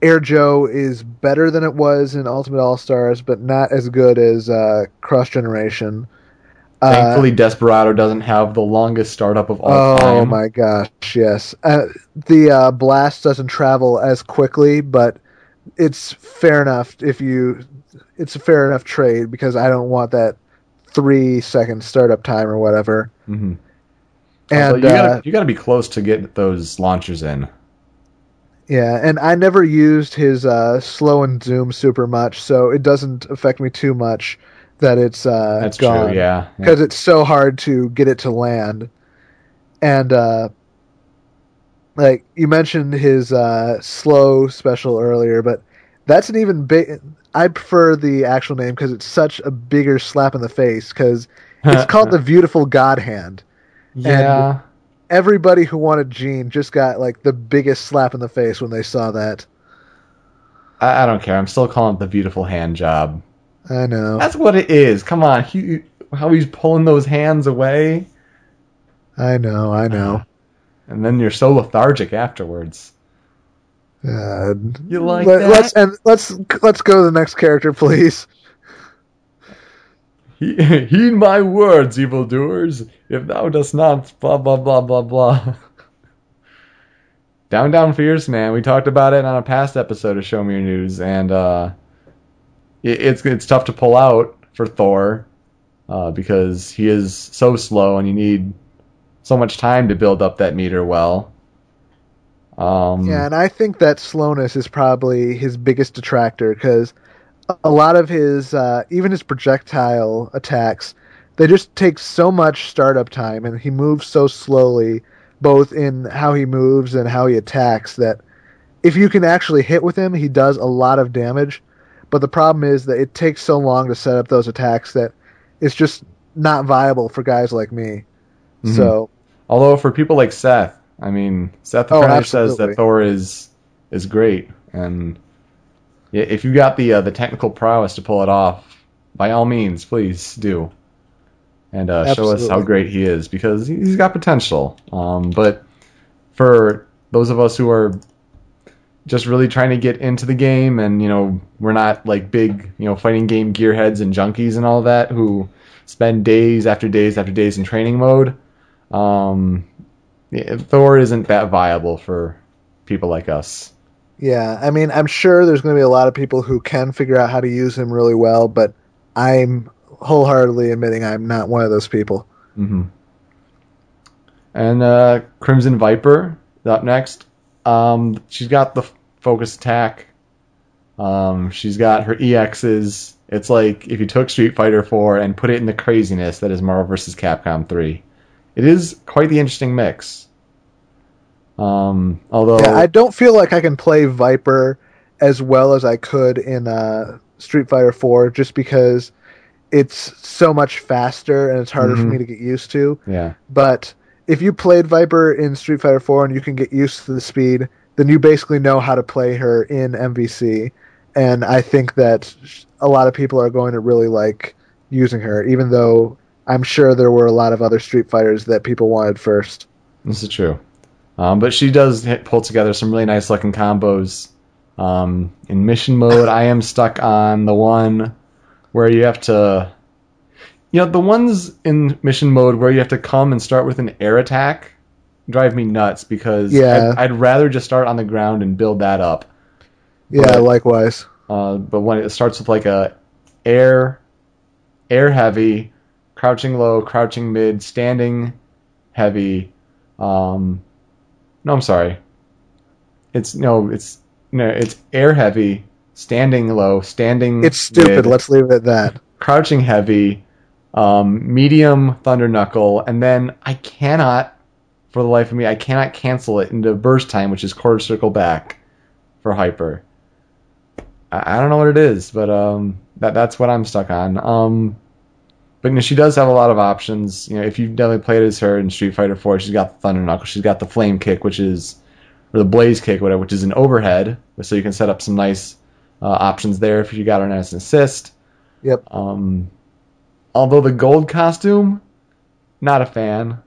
Air Joe is better than it was in Ultimate All Stars, but not as good as uh, Cross Generation. Uh, Thankfully, Desperado doesn't have the longest startup of all oh time. Oh my gosh, yes. Uh, the uh, blast doesn't travel as quickly, but it's fair enough if you. It's a fair enough trade because I don't want that three second startup time or whatever. Mhm. And Although you, uh, gotta, you gotta be close to get those launchers in. Yeah, and I never used his uh, slow and zoom super much, so it doesn't affect me too much that it's uh, That's gone. true, yeah. yeah. Because it's so hard to get it to land. And, uh, like, you mentioned his uh, slow special earlier, but that's an even big. I prefer the actual name because it's such a bigger slap in the face, because it's called the Beautiful God Hand. Yeah. Everybody who wanted Gene just got, like, the biggest slap in the face when they saw that. I, I don't care. I'm still calling it the beautiful hand job. I know. That's what it is. Come on. He, how he's pulling those hands away, I know. I know. and then you're so lethargic afterwards. Uh, You like let, that? Let's and let's let's go to the next character, please. He, heed my words, evildoers. If thou dost not, blah blah blah blah blah. Down Down Fierce, man. We talked about it on a past episode of Show Me Your News, and uh, it, it's it's tough to pull out for Thor uh, because he is so slow, and you need so much time to build up that meter well. Um, Yeah, and I think that slowness is probably his biggest detractor because a lot of his, uh, even his projectile attacks, they just take so much startup time, and he moves so slowly, both in how he moves and how he attacks. That if you can actually hit with him, he does a lot of damage. But the problem is that it takes so long to set up those attacks that it's just not viable for guys like me. Mhm. So Although for people like Seth, I mean, Seth Oh, says that Thor is is great, and if you got the uh, the technical prowess to pull it off, by all means, please do, and uh, show us how great he is because he's got potential. Um, but for those of us who are just really trying to get into the game, and you know, we're not like big, you know, fighting game gearheads and junkies and all that who spend days after days after days in training mode. Um, yeah, Thor isn't that viable for people like us. Yeah, I mean, I'm sure there's going to be a lot of people who can figure out how to use him really well, but I'm wholeheartedly admitting I'm not one of those people. hmm And uh, Crimson Viper up next. Um, she's got the focus attack. Um, she's got her EXs. It's like if you took Street Fighter 4 and put it in the craziness that is Marvel vs. Capcom 3. It is quite the interesting mix. Um, although Yeah, I don't feel like I can play Viper as well as I could in uh, Street Fighter 4 just because it's so much faster and it's harder for Mhm. me to get used to. yeah, But if you played Viper in Street Fighter 4 and you can get used to the speed, then you basically know how to play her in MVC. And I think that a lot of people are going to really like using her, even though I'm sure there were a lot of other Street Fighters that people wanted first. This is true. Um, but she does hit, pull together some really nice looking combos. Um, in mission mode, I am stuck on the one where you have to. You know, the ones in mission mode where you have to come and start with an air attack drive me nuts because Yeah. I'd, I'd rather just start on the ground and build that up. Yeah, But- likewise. Uh, but when it starts with like a air, air heavy, crouching low, crouching mid, standing heavy. Um, no, I'm sorry. It's no, it's no, it's air heavy, standing low, standing. It's stupid. mid, Let's leave it at that. crouching heavy, um, medium thunder knuckle, and then I cannot, for the life of me, I cannot cancel it into burst time, which is quarter circle back for hyper. I, I don't know what it is, but um, that that's what I'm stuck on. Um, but you know, she does have a lot of options. You know, if you've definitely played as her in Street Fighter 4, she's got the thunder knuckle, she's got the flame kick, which is or the blaze kick, whatever, which is an overhead, so you can set up some nice uh, options there if you got her as an assist. Yep. Um, although the gold costume, not a fan.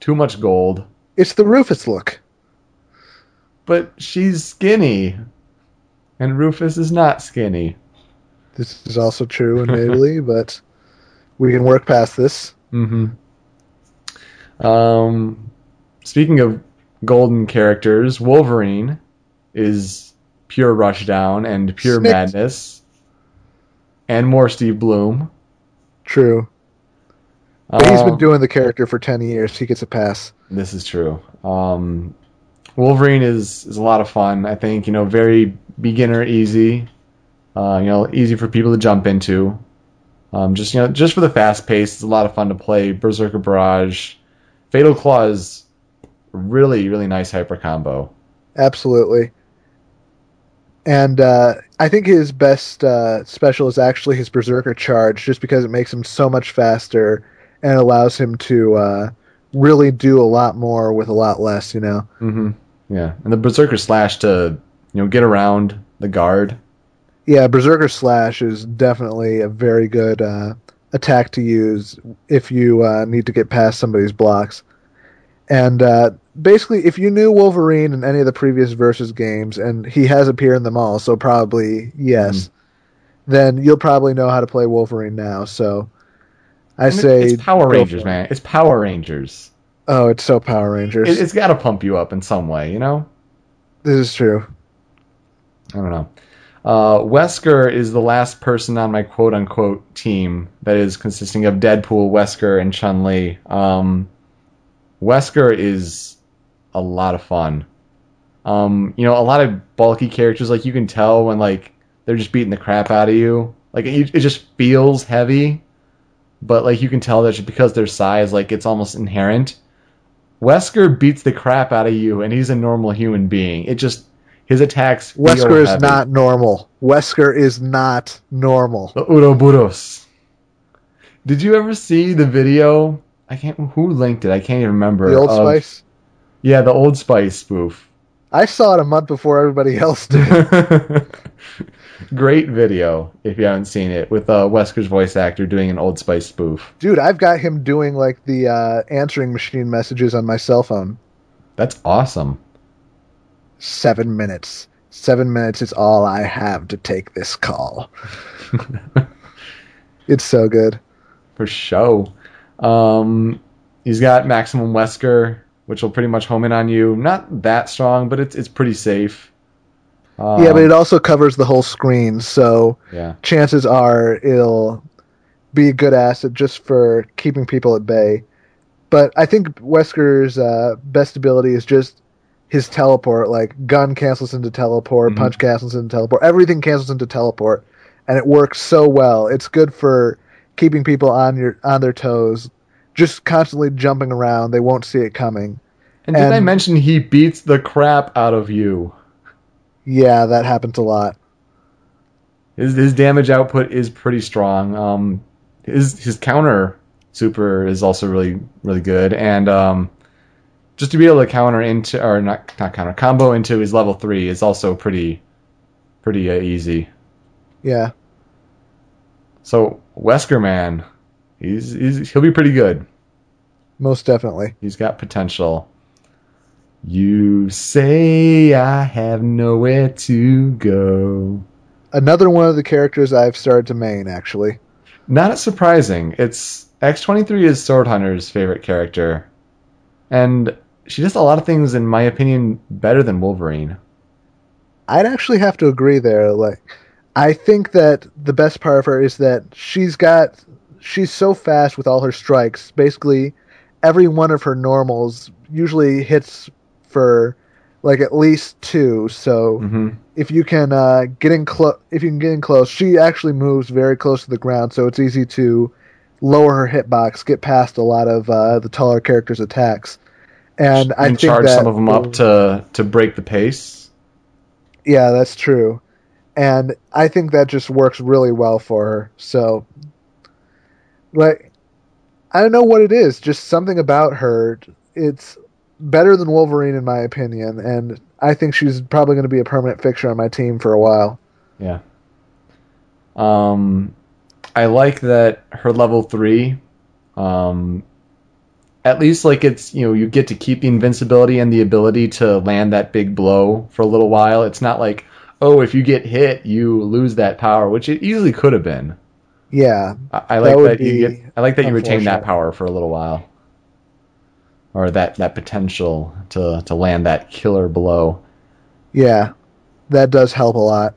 Too much gold. It's the Rufus look. But she's skinny. And Rufus is not skinny. This is also true in Mabley, but we can work past this. Mm-hmm. Um, speaking of golden characters, Wolverine is pure rushdown and pure Snicked. madness, and more Steve Blum. True. But he's been Um, doing the character for 10 years. He gets a pass. This is true. Um, Wolverine is is a lot of fun. I think you know very beginner easy. Uh, you know, easy for people to jump into. Um, just you know, just for the fast pace, it's a lot of fun to play. Berserker Barrage, Fatal Claw is really really nice hyper combo. Absolutely. And uh, I think his best uh, special is actually his Berserker Charge, just because it makes him so much faster and allows him to uh, really do a lot more with a lot less, you know? hmm Yeah, and the Berserker Slash to you know get around the guard. Yeah, Berserker Slash is definitely a very good uh, attack to use if you uh, need to get past somebody's blocks. And uh, basically, if you knew Wolverine in any of the previous Versus games, and he has appeared in them all, so probably yes, then you'll probably know how to play Wolverine now. So I, I mean, say it's Power Rangers, man. It's Power Rangers. Oh, it's so Power Rangers. It, it's got to pump you up in some way, you know. this is true. I don't know. Uh, Wesker is the last person on my quote unquote team that is consisting of Deadpool, Wesker, and Chun Li. Um, Wesker is a lot of fun. Um, you know, a lot of bulky characters, like you can tell when like they're just beating the crap out of you. Like it, it just feels heavy, but like you can tell that just because their size, like it's almost inherent. Wesker beats the crap out of you, and he's a normal human being. It just his attacks. Wesker is heavy. not normal. Wesker is not normal. The Uroboros. Did you ever see the video? I can't. Who linked it? I can't even remember. The Old of- Spice. Yeah, the Old Spice spoof. I saw it a month before everybody else did. Great video if you haven't seen it with uh, Wesker's voice actor doing an Old Spice spoof. Dude, I've got him doing like the uh, answering machine messages on my cell phone. That's awesome. Seven minutes. Seven minutes is all I have to take this call. It's so good. For show. Um, he's got Maximum Wesker, which will pretty much home in on you. Not that strong, but it's it's pretty safe. Um, yeah, but it also covers the whole screen, so yeah. chances are it'll be a good asset just for keeping people at bay. But I think Wesker's uh, best ability is just his teleport. Like gun cancels into teleport, Mhm. punch cancels into teleport, everything cancels into teleport, and it works so well. It's good for keeping people on your on their toes, just constantly jumping around. They won't see it coming. And did I And- mention he beats the crap out of you? Yeah, that happens a lot. His his damage output is pretty strong. Um, his his counter super is also really really good, and um, just to be able to counter into or not not counter combo into his level three is also pretty pretty uh, easy. Yeah, So Wesker man, he's, he's he'll be pretty good. Most definitely. He's got potential. You say I have nowhere to go. Another one of the characters I've started to main actually. Not surprising. It's X23 is Sword Hunter's favorite character. And she does a lot of things, in my opinion, better than Wolverine. I'd actually have to agree there. Like, I think that the best part of her is that she's got she's so fast with all her strikes. Basically, every one of her normals usually hits for like at least two. So hmm if you can uh, get in close, if you can get in close, she actually moves very close to the ground, so it's easy to lower her hitbox, get past a lot of uh, the taller characters' attacks. And I and think charge that, some of them up to to break the pace. Yeah, that's true. And I think that just works really well for her. So, like, I don't know what it is. Just something about her. It's better than Wolverine, in my opinion. And I think she's probably going to be a permanent fixture on my team for a while. Yeah. Um, I like that her level three. Um, at least like it's you know you get to keep the invincibility and the ability to land that big blow for a little while. It's not like oh, if you get hit, you lose that power, which it easily could have been. Yeah, I, I like would that, you get. I like that you retain that power for a little while, or that that potential to to land that killer blow. yeah, that does help a lot.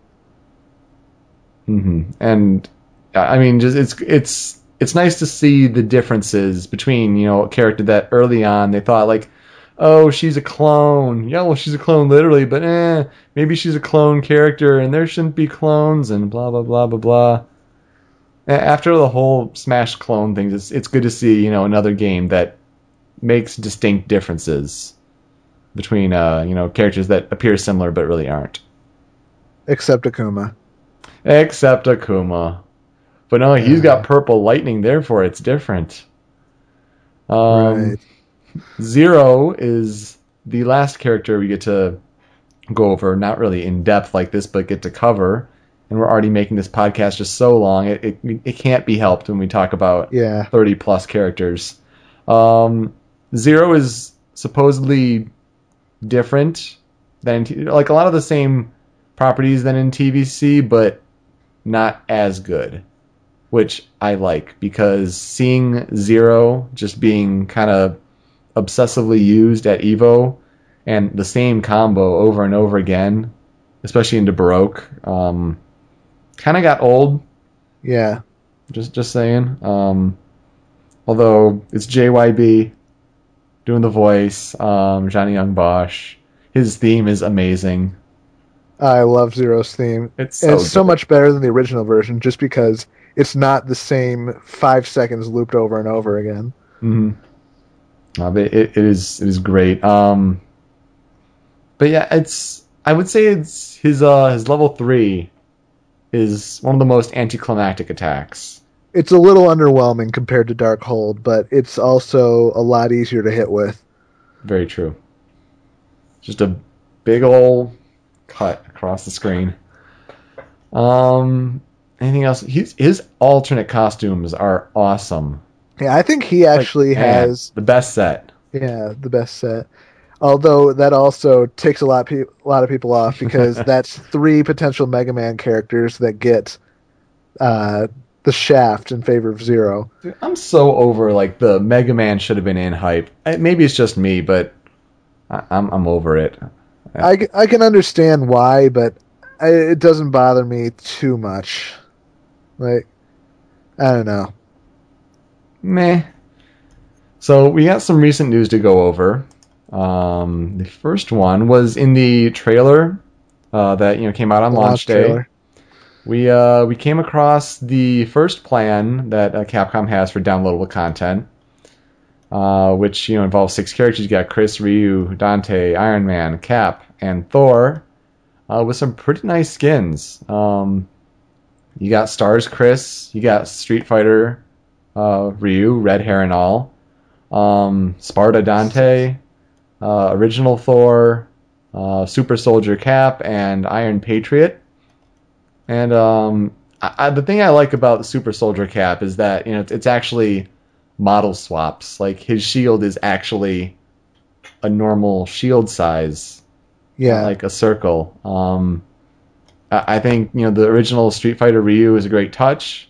hmm And I mean, just it's it's it's nice to see the differences between you know a character that early on they thought like, oh, she's a clone. Yeah, well, she's a clone literally, but eh, maybe she's a clone character, and there shouldn't be clones, and blah blah blah blah blah. After the whole Smash clone thing, it's it's good to see you know another game that makes distinct differences between uh you know characters that appear similar but really aren't. Except Akuma. Except Akuma. But no, he's got purple lightning, therefore it's different. Um, right. Zero is the last character we get to go over, not really in depth like this, but get to cover. And we're already making this podcast just so long, it, it, it can't be helped when we talk about Yeah. 30 plus characters. Um, Zero is supposedly different than like a lot of the same properties than in TVC, but not as good, which I like because seeing Zero just being kind of obsessively used at Evo and the same combo over and over again, especially into Baroque, um, kind of got old. Yeah. Just just saying. Um, although it's JYB doing the voice, um, Johnny Yong Bosch. His theme is amazing. I love Zero's theme. It's so, it's so much better than the original version just because it's not the same five seconds looped over and over again. Mhm. Uh, it, it is it is great. Um, but yeah, it's I would say it's his uh his level three is one of the most anticlimactic attacks. It's a little underwhelming compared to Dark Hold, but it's also a lot easier to hit with. Very true. Just a big ol' cut across the screen. Um, anything else? His his alternate costumes are awesome. Yeah, I think he actually Like, has the best set. yeah the best set. Although that also takes a lot pe- a lot of people off because that's three potential Mega Man characters that get uh, the shaft in favor of Zero. Dude, I'm so over like the Mega Man should have been in hype. Maybe it's just me, but I, I'm I'm over it. I, I can understand why, but I, it doesn't bother me too much. Like, I don't know. Meh. So we got some recent news to go over. Um, the first one was in the trailer uh, that you know came out on launch, day. trailer. We uh, we came across the first plan that uh, Capcom has for downloadable content, uh, which you know involves six characters. You got Chris, Ryu, Dante, Iron Man, Cap, and Thor, uh, with some pretty nice skins. Um, you got Stars Chris, you got Street Fighter uh, Ryu, red hair and all, um, Sparta Dante, uh, original Thor, uh, Super Soldier Cap, and Iron Patriot. And um, I, I, the thing I like about the Super Soldier Cap is that you know it's, it's actually model swaps. Like his shield is actually a normal shield size, Yeah, like a circle. Um, I, I think you know the original Street Fighter Ryu is a great touch.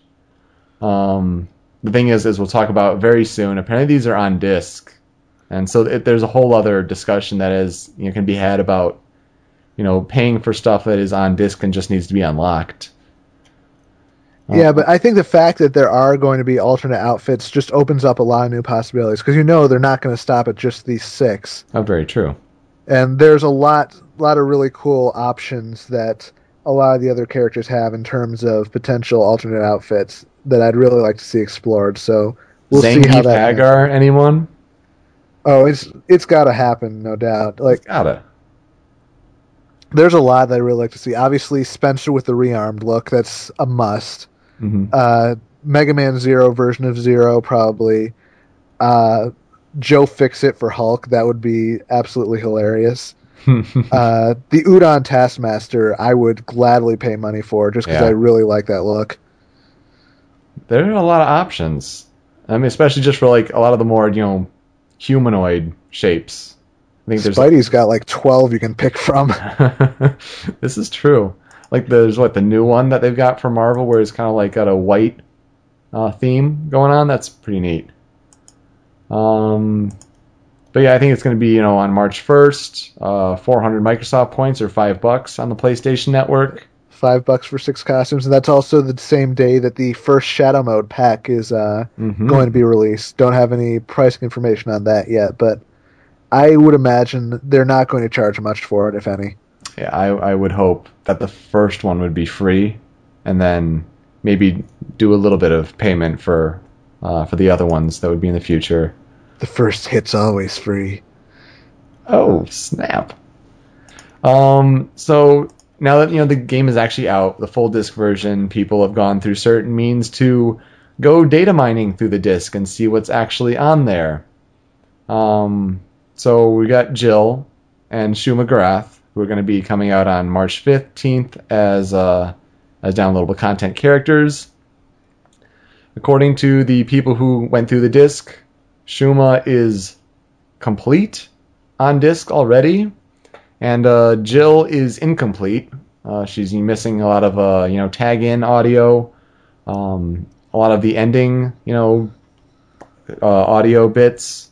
Um, the thing is, as we'll talk about very soon, apparently these are on disc, and so it, there's a whole other discussion that is you know can be had about you know paying for stuff that is on disc and just needs to be unlocked. Uh, yeah, but I think the fact that there are going to be alternate outfits just opens up a lot of new possibilities because you know they're not going to stop at just these six, Oh, very true. and there's a lot, lot of really cool options that a lot of the other characters have in terms of potential alternate outfits that I'd really like to see explored. So we'll see how that. Haggar, anyone? Oh, it's it's got to happen, no doubt. Like It's gotta. there's a lot that I really like to see. Obviously, Spencer with the rearmed look, that's a must. hmm Uh, Mega Man Zero version of Zero, probably. Uh, Joe Fixit for Hulk, that would be absolutely hilarious. Uh, the Udon Taskmaster, I would gladly pay money for just because Yeah. I really like that look. there are a lot of options. I mean, especially just for like a lot of the more you know humanoid shapes. I think there's Spidey's got like 12 you can pick from. this is true. Like there's what the new one that they've got for Marvel, where it's kind of like got a white uh, theme going on. That's pretty neat. Um, but yeah, I think it's going to be you know on March 1st, uh, 400 Microsoft points or five bucks on the PlayStation Network. Five bucks for six costumes, and that's also the same day that the first Shadow Mode pack is uh, Mhm. going to be released. Don't have any pricing information on that yet, but I would imagine they're not going to charge much for it, if any. Yeah, I, I would hope that the first one would be free, and then maybe do a little bit of payment for uh, for the other ones that would be in the future. The first hit's always free. Oh snap! Um, so now that you know the game is actually out, the full disc version, people have gone through certain means to go data mining through the disc and see what's actually on there. Um, so we got Jill and Shuma-Gorath, who are going to be coming out on March 15th as uh, as downloadable content characters. According to the people who went through the disc, Shuma is complete on disc already, and uh, Jill is incomplete. Uh, she's missing a lot of uh, you know tag in audio, um, a lot of the ending you know uh, audio bits.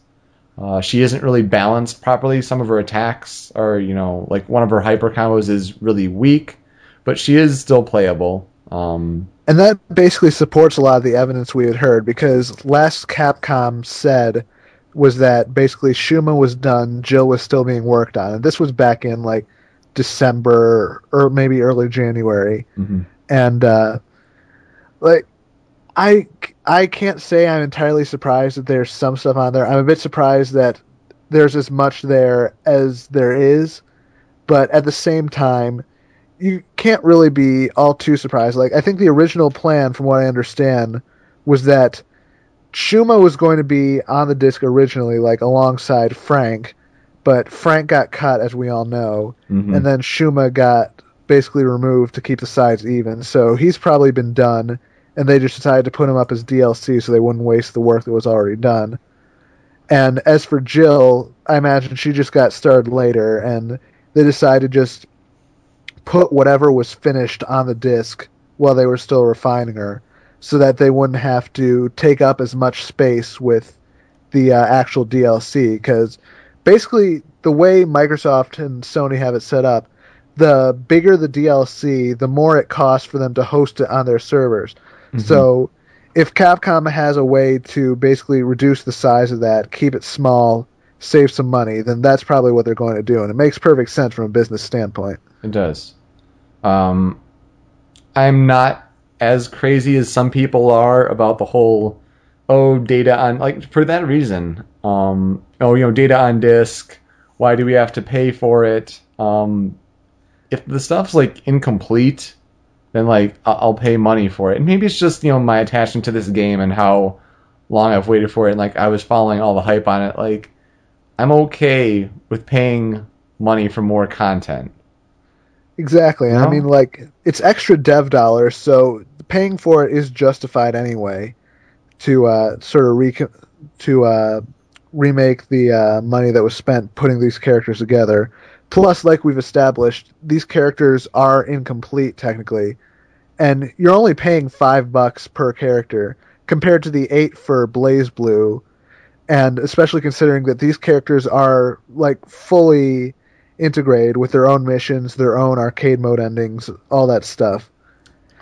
Uh, she isn't really balanced properly. Some of her attacks are you know like one of her hyper combos is really weak, but she is still playable. Um, And that basically supports a lot of the evidence we had heard because last Capcom said was that basically Shuma was done, Jill was still being worked on. And this was back in like December or maybe early January. mhm. And uh like I I can't say I'm entirely surprised that there's some stuff on there. I'm a bit surprised that there's as much there as there is, but at the same time you can't really be all too surprised. Like I think the original plan, from what I understand, was that Shuma was going to be on the disc originally, like alongside Frank, but Frank got cut, as we all know, Mhm. and then Shuma got basically removed to keep the sides even. So he's probably been done, and they just decided to put him up as DLC so they wouldn't waste the work that was already done. And as for Jill, I imagine she just got started later, and they decided to just put whatever was finished on the disc while they were still refining her, so that they wouldn't have to take up as much space with the uh, actual DLC. Because basically, the way Microsoft and Sony have it set up, the bigger the DLC, the more it costs for them to host it on their servers. So if Capcom has a way to basically reduce the size of that, keep it small, save some money, then that's probably what they're going to do. And it makes perfect sense from a business standpoint. It does. Um, I'm not as crazy as some people are about the whole oh data on like for that reason. Um, oh you know data on disk. Why do we have to pay for it? Um, if the stuff's like incomplete, then like I'll pay money for it. And maybe it's just you know my attachment to this game and how long I've waited for it. And like I was following all the hype on it. Like I'm okay with paying money for more content. Exactly. And No? I mean, like, it's extra dev dollars, so paying for it is justified anyway to uh, sort of re- to uh, remake the uh, money that was spent putting these characters together. Plus, like we've established, these characters are incomplete technically, and you're only paying five bucks per character compared to the eight for BlazBlue, and especially considering that these characters are like fully integrated with their own missions, their own arcade mode endings, all that stuff.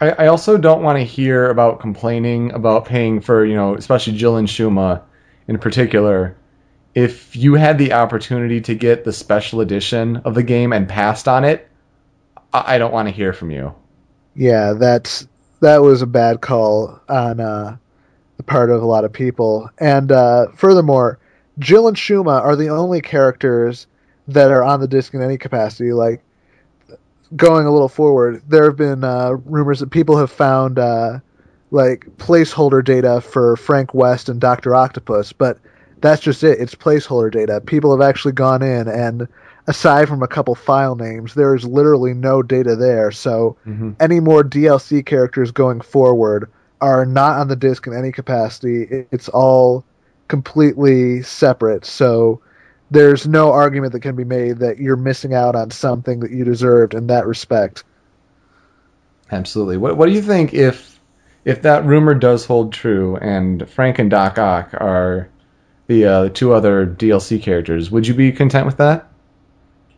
I, I also don't want to hear about complaining about paying for, you know, especially Jill and Shuma in particular. If you had the opportunity to get the special edition of the game and passed on it, I, I don't want to hear from you. Yeah, that's that was a bad call on uh, the part of a lot of people. And uh, furthermore, Jill and Shuma are the only characters that are on the disc in any capacity. Like going a little forward, there have been uh, rumors that people have found uh, like placeholder data for Frank West and Doctor Octopus, but that's just it. It's placeholder data. People have actually gone in and. Aside from a couple file names, there is literally no data there. So Mhm. any more DLC characters going forward are not on the disc in any capacity. It's all completely separate. So there's no argument that can be made that you're missing out on something that you deserved in that respect. Absolutely. What What do you think if if that rumor does hold true and Frank and Doc Ock are the uh, two other DLC characters? Would you be content with that?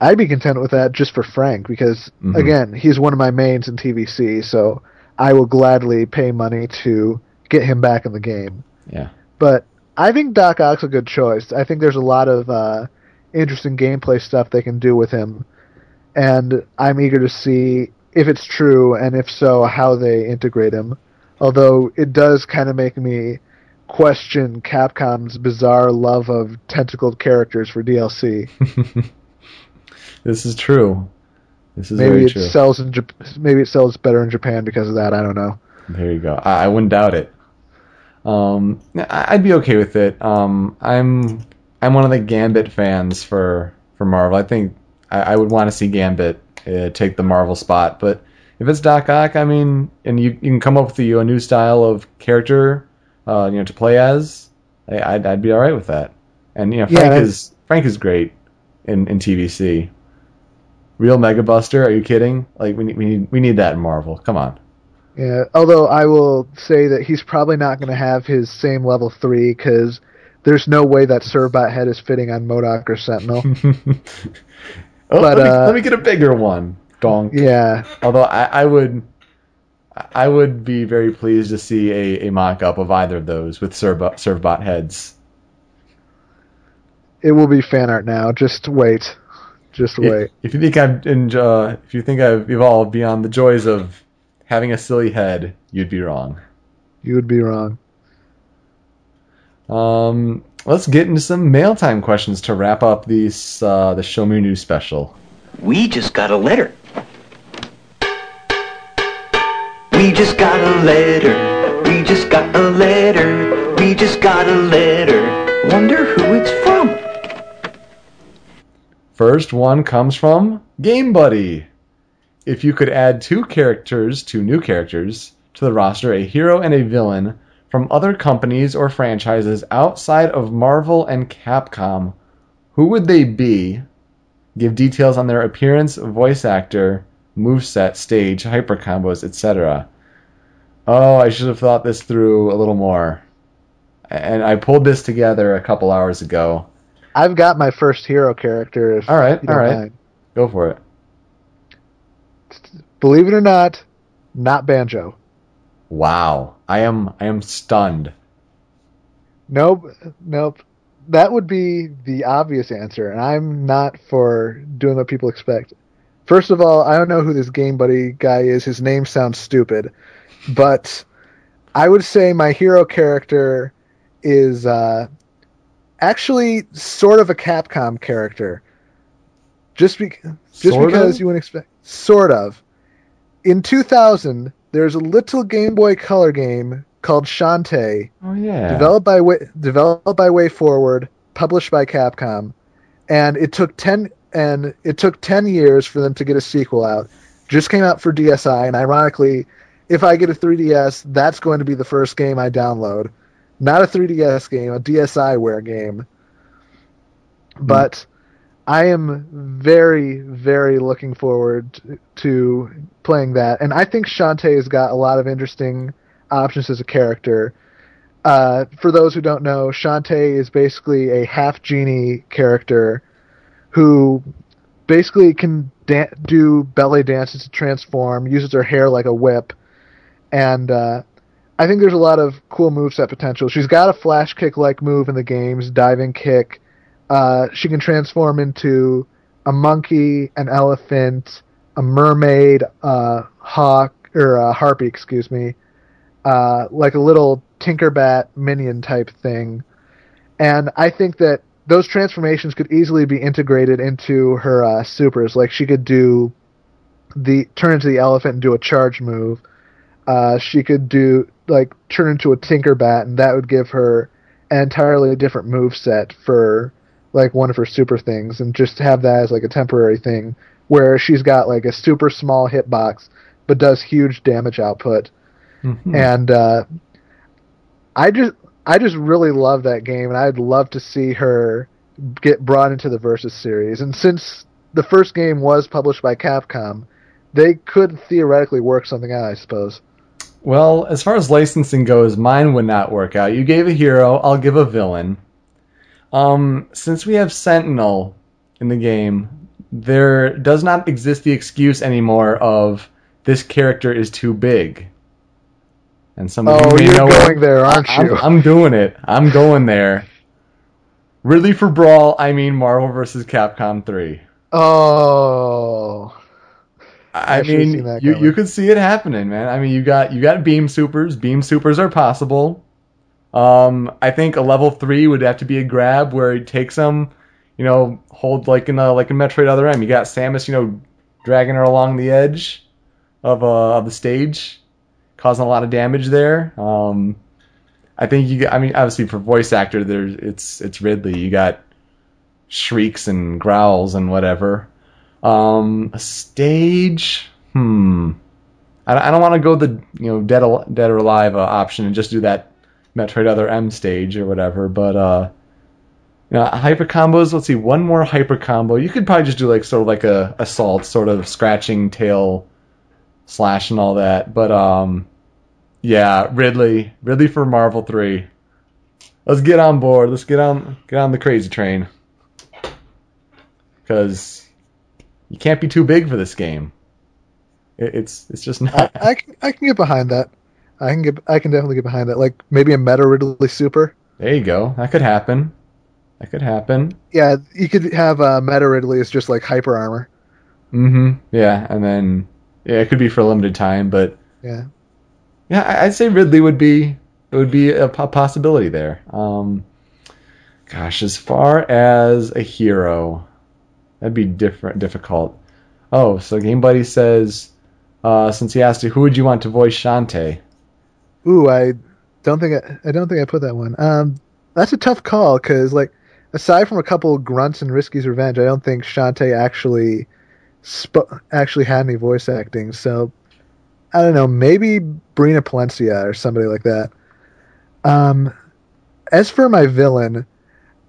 I'd be content with that just for Frank because Mhm. again, he's one of my mains in TVC, so I will gladly pay money to get him back in the game. Yeah. But I think Doc Ock's a good choice. I think there's a lot of uh, interesting gameplay stuff they can do with him, and I'm eager to see if it's true and if so, how they integrate him. Although it does kind of make me question Capcom's bizarre love of tentacled characters for DLC. this is true. This is maybe very it true. sells in Jap- maybe it sells better in Japan because of that. I don't know. There you go. I, I wouldn't doubt it. Um, I'd be okay with it. Um, I'm I'm one of the Gambit fans for for Marvel. I think I, I would want to see Gambit uh, take the Marvel spot. But if it's Doc Ock, I mean, and you, you can come up with a, a new style of character, uh, you know, to play as, I, I'd I'd be all right with that. And you know, Yeah, Frank that- is Frank is great in in TVC. Real Mega Buster? Are you kidding? Like we need we need we need that in Marvel. Come on. Yeah, although I will say that he's probably not going to have his same level three because there's no way that Servbot head is fitting on MODOK or Sentinel. oh, But, let, me, uh, let me get a bigger one. Donk. yeah, Although I, I would, I would be very pleased to see a, a mock-up of either of those with Servbot, Cerbot heads. it will be fan art now. Just wait, just wait. if you think I've enjo- if you think I've evolved beyond the joys of having a silly head, you'd be wrong. You would be wrong. Um, let's get into some mail time questions to wrap up these uh, the Show Me News special. We just got a letter. We just got a letter. We just got a letter. We just got a letter. Wonder who it's from. First one comes from Game Buddy. If you could add two characters, two new characters, to the roster, a hero and a villain from other companies or franchises outside of Marvel and Capcom, who would they be? Give details on their appearance, voice actor, moveset, stage, hyper combos, etc. Oh, I should have thought this through a little more. And I pulled this together a couple hours ago. I've got my first hero character. All right, all right. mind. Go for it. Believe it or not, not Banjo. Wow, I am I am stunned. Nope, nope. That would be the obvious answer, and I'm not for doing what people expect. First of all, I don't know who this Game Buddy guy is. His name sounds stupid, but I would say my hero character is uh, actually sort of a Capcom character. Just be- just Sort because of? you wouldn't expect, sort of. In 2000, there's a little Game Boy Color game called Shantae Oh yeah. developed by Way, developed by WayForward, published by Capcom, and it took ten and it took ten years for them to get a sequel out. Just came out for DSi, and ironically, if I get a 3DS, that's going to be the first game I download. Not a 3DS game, a DSiWare game. But I am very, very looking forward to playing that, and I think Shantae has got a lot of interesting options as a character. Uh, for those who don't know, Shantae is basically a half genie character who basically can da- do belly dances to transform, uses her hair like a whip, and uh, I think there's a lot of cool moveset potential. She's got a flash kick like move in the games, diving kick. Uh, she can transform into a monkey, an elephant, a mermaid, a hawk or a harpy, excuse me, uh, like a little Tinkerbat minion type thing. And I think that those transformations could easily be integrated into her uh, supers. Like she could do the turn into the elephant and do a charge move. Uh, she could do like turn into a Tinkerbat, and that would give her an entirely different move set for like one of her super things, and just have that as like a temporary thing where she's got like a super small hitbox but does huge damage output Mhm. and uh, I just I just really love that game, and I'd love to see her get brought into the Versus series. And since the first game was published by Capcom, they could theoretically work something out, I suppose. Well, as far as licensing goes, mine would not work out. You gave a hero, I'll give a villain. Um, since we have Sentinel in the game, there does not exist the excuse anymore of this character is too big. And some of Oh, you you're know going there, aren't I'm, you? I'm doing it. I'm going there. Really for Brawl, I mean Marvel vs. Capcom 3. Oh, I I mean, you, coming. you could see it happening, man. I mean, you got you got beam supers. Beam supers are possible. Um, I think a level three would have to be a grab where he takes them, you know, hold like in a like in Metroid Other M. You got Samus, you know, dragging her along the edge of uh of the stage, causing a lot of damage there. Um, I think you. I mean, obviously for voice actor, there's it's it's Ridley. You got shrieks and growls and whatever. Um, a stage. Hmm. I, I don't want to go the you know dead dead or alive uh, option and just do that Metroid Other M stage or whatever. But uh, you know, hyper combos. Let's see, one more hyper combo. You could probably just do like sort of like a assault, sort of scratching tail slash and all that. But um, yeah, Ridley, Ridley for Marvel Three. Let's get on board. Let's get on get on the crazy train. Because you can't be too big for this game. It, it's it's just I, not. I can I can get behind that. I can get I can definitely get behind that. Like maybe a meta Ridley Super. There you go. That could happen. That could happen. Yeah, you could have uh, meta Ridley as just like hyper armor. Mm-hmm. Yeah, and then yeah, it could be for a limited time, but Yeah. yeah, I'd say Ridley would be it would be a possibility there. Um, gosh, as far as a hero, that'd be different, difficult. Oh, so Game Buddy says, uh, since he asked you, who would you want to voice Shantae? Ooh, I don't think I, I don't think I put that one. Um, that's a tough call because like aside from a couple grunts and Risky's Revenge, I don't think Shantae actually sp- actually had any voice acting. So I don't know, maybe Brina Palencia or somebody like that. Um, as for my villain,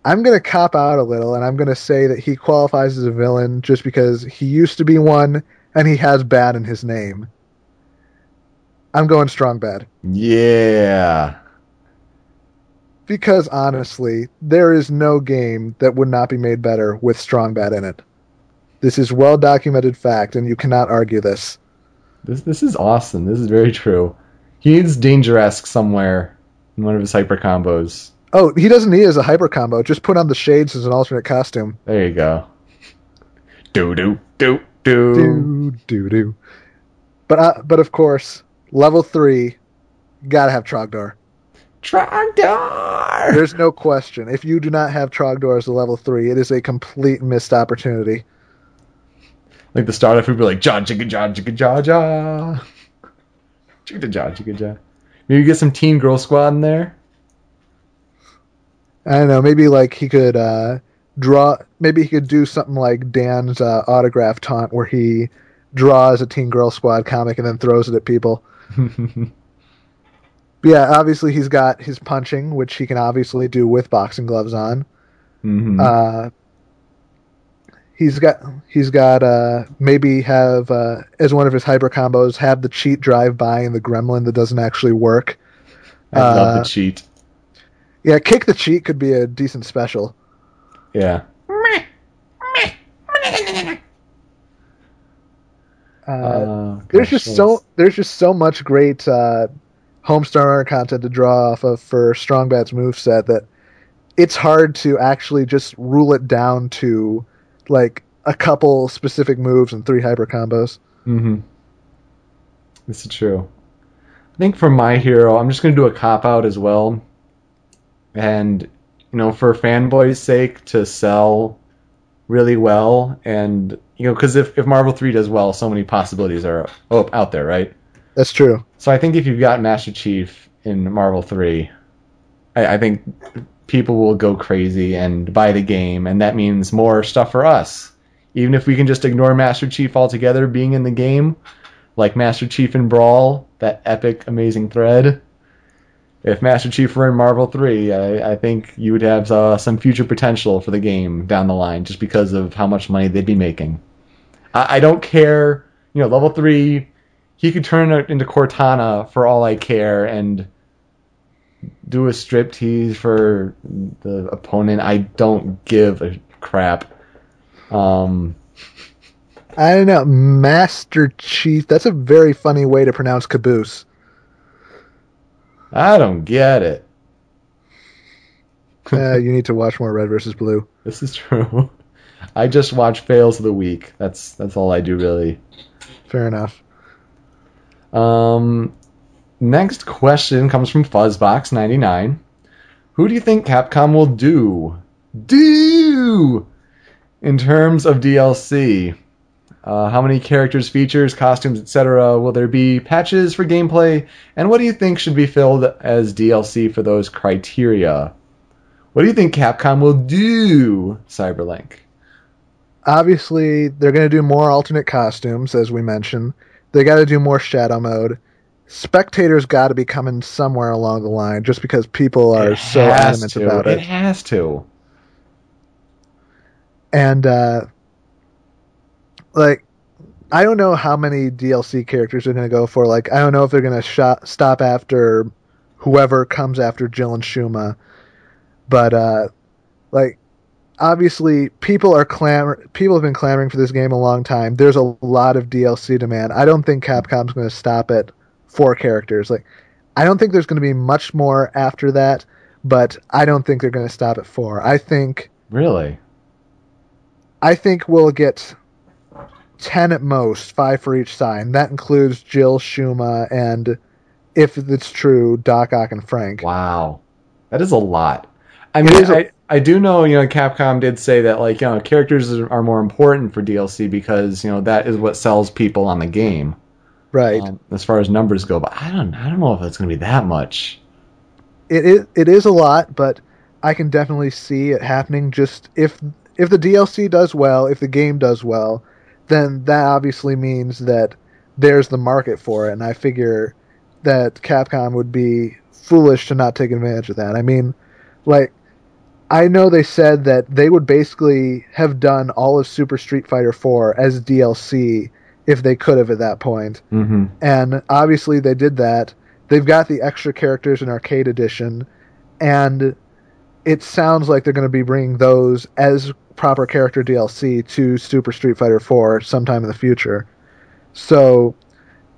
I'm gonna cop out a little, and I'm gonna say that he qualifies as a villain just because he used to be one, and he has bad in his name. I'm going strong bad. Yeah. Because honestly, there is no game that would not be made better with Strong Bad in it. This is well documented fact, and you cannot argue this. This this is awesome. This is very true. He needs Dangeresque somewhere in one of his hyper combos. Oh, he doesn't need it as a hyper combo. Just put on the shades as an alternate costume. There you go. Do do do do. Do do do. But uh, but of course, level three, gotta have Trogdor. Trogdor. There's no question. If you do not have Trogdor as a level three, it is a complete missed opportunity. Like the start of would be like ja jigga ja jigga ja ja. Jigga ja jigga ja. Maybe get some Teen Girl Squad in there. I don't know. Maybe like he could uh, draw. Maybe he could do something like Dan's uh, autograph taunt, where he draws a Teen Girl Squad comic and then throws it at people. Yeah, obviously he's got his punching, which he can obviously do with boxing gloves on. hmm Uh, he's got he's got uh, maybe have uh, as one of his hyper combos have the cheat drive by and the gremlin that doesn't actually work. I love uh, the cheat. Yeah, kick the cheat could be a decent special. Yeah. Uh, Uh, there's gosh, just so there's just so much great uh, Homestar content to draw off of for Strong Bad's moveset that it's hard to actually just rule it down to like a couple specific moves and three hyper combos. Mm-hmm. This is true. I think for my hero, I'm just gonna do a cop out as well, and you know, for fanboys' sake, to sell really well, and you know, because if if Marvel Three does well, so many possibilities are oh, out there, right? That's true. So I think if you've got Master Chief in Marvel Three, I, I think people will go crazy and buy the game, and that means more stuff for us. Even if we can just ignore Master Chief altogether being in the game, like Master Chief in Brawl, that epic, amazing thread. If Master Chief were in Marvel 3, I, I think you would have uh, some future potential for the game down the line just because of how much money they'd be making. I, I don't care you know, level three, he could turn it into Cortana for all I care and do a strip tease for the opponent. I don't give a crap. Um, I don't know. Master Chief. That's a very funny way to pronounce caboose. I don't get it. uh, you need to watch more Red versus Blue. This is true. I just watch fails of the week. That's that's all I do really. Fair enough. Um, next question comes from Fuzzbox99. Who do you think Capcom will do? Do in terms of DLC? Uh, how many characters, features, costumes, etc. will there be? Patches for gameplay? And what do you think should be filled as DLC for those criteria? What do you think Capcom will do, Cyberlink? Obviously, they're going to do more alternate costumes, as we mentioned. They got to do more shadow mode. Spectators got to be coming somewhere along the line, just because people are so adamant to. about It it. has to. And uh, like, I don't know how many DLC characters they're going to go for. Like, I don't know if they're going to stop after whoever comes after Jill and Shuma. But uh, like, obviously, people are clamor. People have been clamoring for this game a long time. There's a lot of DLC demand. I don't think Capcom's going to stop at four characters. Like, I don't think there's going to be much more after that. But I don't think they're going to stop at four. I think Really? I think we'll get ten at most, five for each side. And that includes Jill, Shuma, and if it's true, Doc Ock and Frank. Wow, that is a lot. I It mean, is a- I, I do know you know Capcom did say that like you know characters are are more important for DLC because you know that is what sells people on the game Right. um, as far as numbers go. But I don't I don't know if it's going to be that much. it is it is a lot, but I can definitely see it happening. Just if if the DLC does well, if the game does well, then that obviously means that there's the market for it, and I figure that Capcom would be foolish to not take advantage of that. I mean, like I know they said that they would basically have done all of Super Street Fighter 4 as DLC if they could have at that point Mm-hmm. and obviously they did that. They've got the extra characters in Arcade Edition, and it sounds like they're going to be bringing those as proper character DLC to Super Street Fighter 4 sometime in the future. So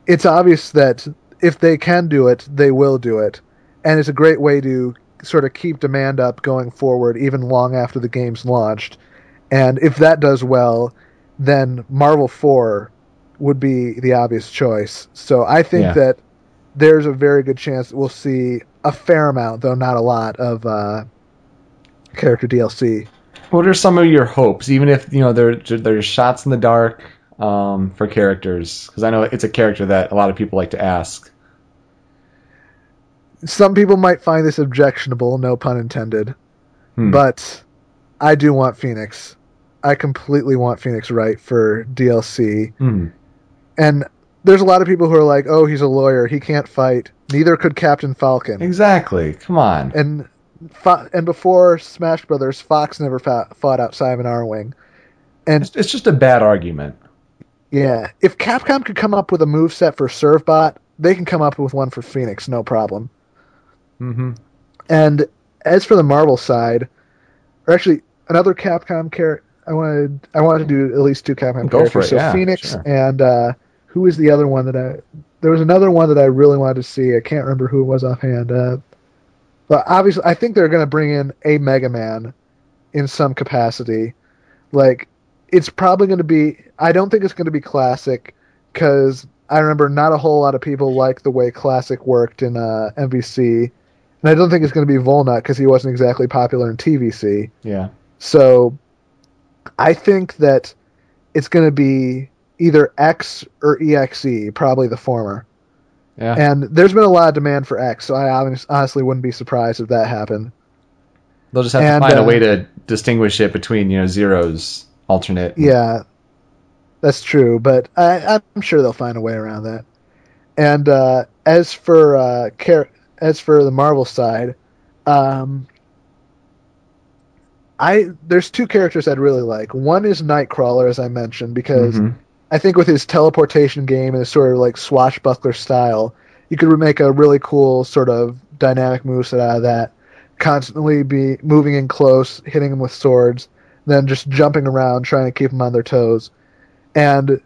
it's obvious that if they can do it, they will do it, and it's a great way to sort of keep demand up going forward, even long after the game's launched. And if that does well, then Marvel 4 would be the obvious choice. So I think Yeah. that there's a very good chance that we'll see a fair amount, though not a lot, of uh, character DLC. What are some of your hopes, even if you know there there's shots in the dark um, for characters? Because I know it's a character that a lot of people like to ask. Some people might find this objectionable, no pun intended, Hmm. but I do want Phoenix. I completely want Phoenix Wright for DLC. Hmm. And there's a lot of people who are like, "Oh, he's a lawyer. He can't fight. Neither could Captain Falcon." Exactly. Come on. And Fo- and before Smash Brothers, Fox never fought, fought outside of an Arwing. And It's, it's just a bad argument. yeah, if Capcom could come up with a move set for Servbot, they can come up with one for Phoenix, no problem. Mm-hmm. And as for the Marvel side, or actually another Capcom character, I wanted I wanted to do at least two Capcom Go for characters. it, so yeah, Phoenix sure. and uh, who is the other one that I? There was another one that I really wanted to see. I can't remember who it was offhand. Uh, but obviously, I think they're going to bring in a Mega Man in some capacity. Like, it's probably going to be. I don't think it's going to be classic because I remember not a whole lot of people like the way classic worked in uh, MVC, and I don't think it's going to be Volnutt because he wasn't exactly popular in TVC. Yeah. So I think that it's going to be either X or EXE, probably the former. Yeah. And there's been a lot of demand for X, so I honestly wouldn't be surprised if that happened. They'll just have and, to find uh, a way to distinguish it between you know zeros alternate. Yeah, that's true, but I, I'm sure they'll find a way around that. And uh, as for uh, char- as for the Marvel side, um, I there's two characters I'd really like. One is Nightcrawler, as I mentioned, because Mhm. I think with his teleportation game and his sort of like swashbuckler style, you could make a really cool sort of dynamic moveset out of that. Constantly be moving in close, hitting them with swords, then just jumping around trying to keep them on their toes. And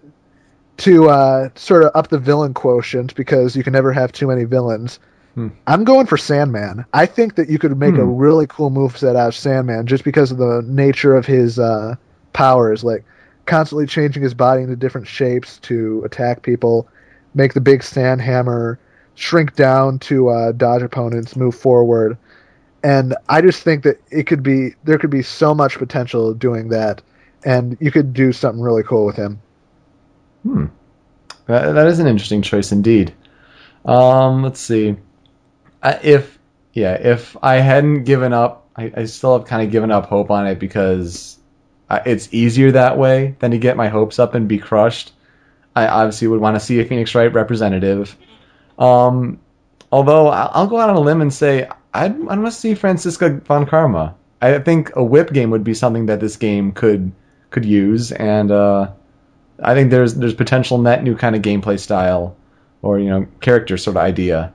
to uh, sort of up the villain quotient because you can never have too many villains. Hmm. I'm going for Sandman. I think that you could make a Hmm. really cool moveset out of Sandman just because of the nature of his uh, powers, like constantly changing his body into different shapes to attack people, make the big sand hammer, shrink down to uh, dodge opponents, move forward. And I just think that it could be there could be so much potential doing that, and you could do something really cool with him. Hmm. That, that is an interesting choice indeed. Um, let's see. If yeah, if I hadn't given up, I, I still have kind of given up hope on it because I, it's easier that way than to get my hopes up and be crushed. I obviously would want to see a Phoenix Wright representative. Um, although I'll, go out on a limb and say I'd, I want to see Franziska von Karma. I think a whip game would be something that this game could could use, and uh, I think there's there's potential in that new kind of gameplay style or you know character sort of idea,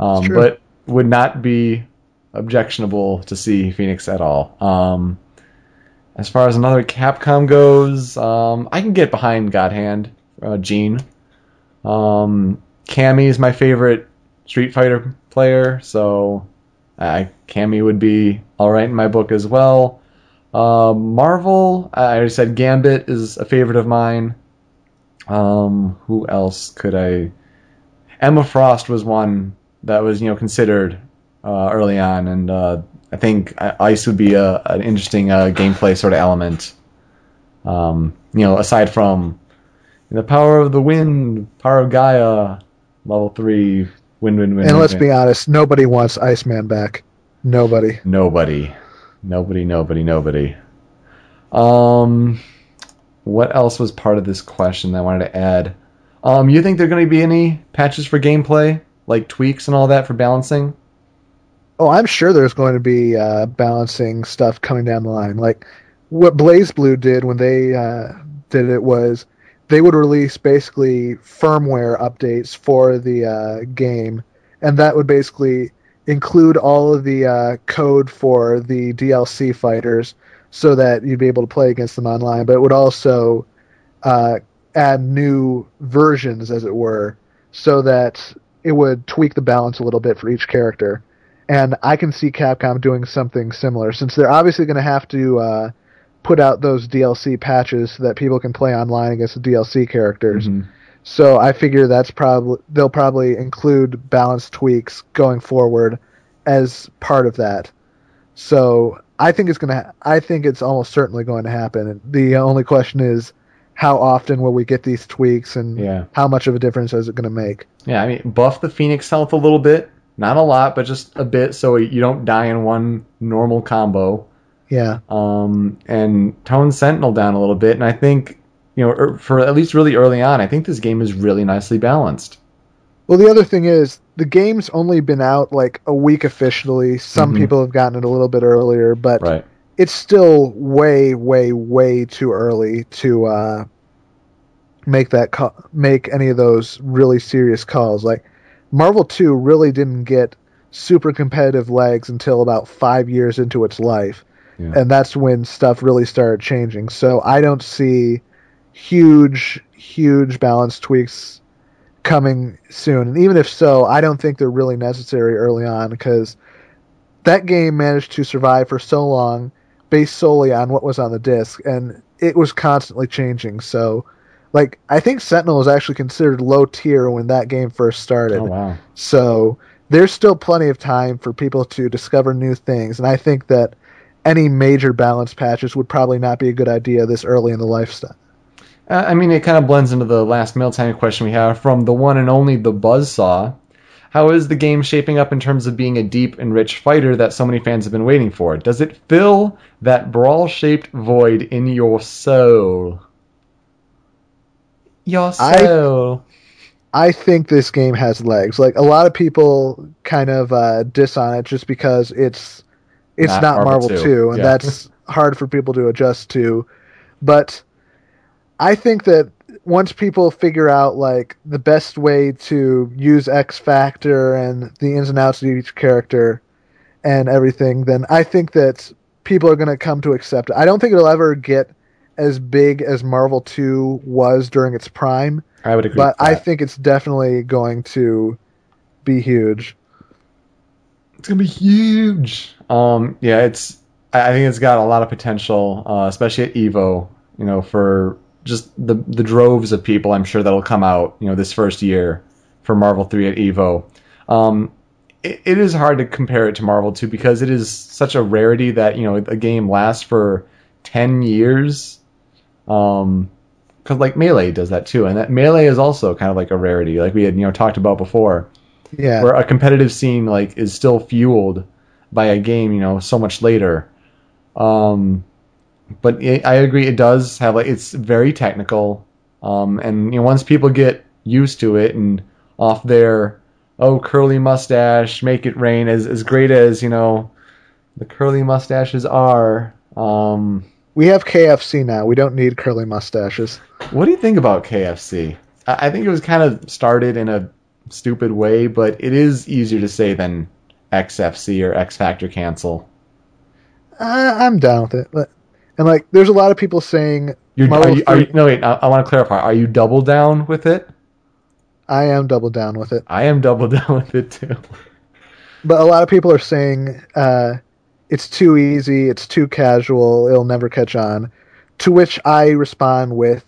um, but would not be objectionable to see Phoenix at all. Um, as far as another Capcom goes, um, I can get behind God Hand, uh, Gene. Um, Cammy is my favorite Street Fighter player, so uh, Cammy would be all right in my book as well. Uh, Marvel, I already said Gambit is a favorite of mine. Um, who else could I? Emma Frost was one that was you know considered uh, early on, and uh, I think Ice would be a, an interesting uh, gameplay sort of element. Um, you know, aside from the power of the wind, power of Gaia, level three, wind, wind, wind. And let's be honest, nobody wants Iceman back. Nobody. Nobody. Nobody, nobody, nobody. Um, what else was part of this question that I wanted to add? Um, you think there are going to be any patches for gameplay, like tweaks and all that for balancing? Oh, I'm sure there's going to be uh, balancing stuff coming down the line. Like what BlazBlue did when they uh, did it was they would release basically firmware updates for the uh, game, and that would basically include all of the uh, code for the DLC fighters, so that you'd be able to play against them online. But it would also uh, add new versions, as it were, so that it would tweak the balance a little bit for each character and I can see Capcom doing something similar since they're obviously going to have to uh, put out those DLC patches so that people can play online against the DLC characters. Mhm. So I figure that's probably they'll probably include balance tweaks going forward as part of that. So I think it's gonna. I think it's almost certainly going to happen. The only question is how often will we get these tweaks and Yeah. how much of a difference is it going to make? Yeah, I mean, buff the Phoenix health a little bit. Not a lot, but just a bit so you don't die in one normal combo. Yeah. um, and tone Sentinel down a little bit. And I think, you know, er, for at least really early on, I think this game is really nicely balanced. Well, the other thing is the game's only been out like a week officially. Some Mhm. people have gotten it a little bit earlier, but Right. it's still way, way, way too early to uh, make that call, make any of those really serious calls. Like Marvel Two really didn't get super competitive legs until about five years into its life, Yeah. and that's when stuff really started changing. So I don't see huge, huge balance tweaks coming soon. And even if so, I don't think they're really necessary early on because that game managed to survive for so long based solely on what was on the disc and it was constantly changing. So like I think Sentinel was actually considered low tier when that game first started. Oh wow. So there's still plenty of time for people to discover new things and I think that any major balance patches would probably not be a good idea this early in the lifestyle. Uh, I mean, it kind of blends into the last mail time question we have from the one and only the Buzzsaw. How is the game shaping up in terms of being a deep and rich fighter that so many fans have been waiting for? Does it fill that brawl shaped void in your soul? Your I- soul. I think this game has legs. Like a lot of people kind of uh, diss on it just because it's it's Not not, Marvel Marvel 2, 2, and yeah. that's hard for people to adjust to. But I think that once people figure out like the best way to use X Factor and the ins and outs of each character and everything, then I think that people are going to come to accept it. I don't think it'll ever get as big as Marvel 2 was during its prime, I would agree. but I think it's definitely going to be huge. It's gonna be huge. Um, yeah, it's. I I think it's got a lot of potential, uh, especially at Evo. You know, for just the the droves of people, I'm sure that'll come out. You know, this first year for Marvel Three at Evo. Um, it, it is hard to compare it to Marvel Two because it is such a rarity that you know a game lasts for ten years. Um, because like Melee does that too, and that Melee is also kind of like a rarity, like we had you know talked about before Yeah. where a competitive scene like is still fueled by a game, you know, so much later. Um, but i I agree, it does have like it's very technical, um, and you know once people get used to it and off their oh curly mustache, make it rain, as as great as you know the curly mustaches are. Um, We have KFC now. We don't need curly mustaches. what do you think about KFC? I, I think it was kind of started in a stupid way, but it is easier to say than XFC or X Factor cancel. Uh, I'm down with it. But, and like, there's a lot of people saying You're, are you, are you, no, wait, I, I want to clarify. Are you double down with it? I am double down with it. I am double down with it too. But a lot of people are saying uh, it's too easy, it's too casual, it'll never catch on. To which I respond with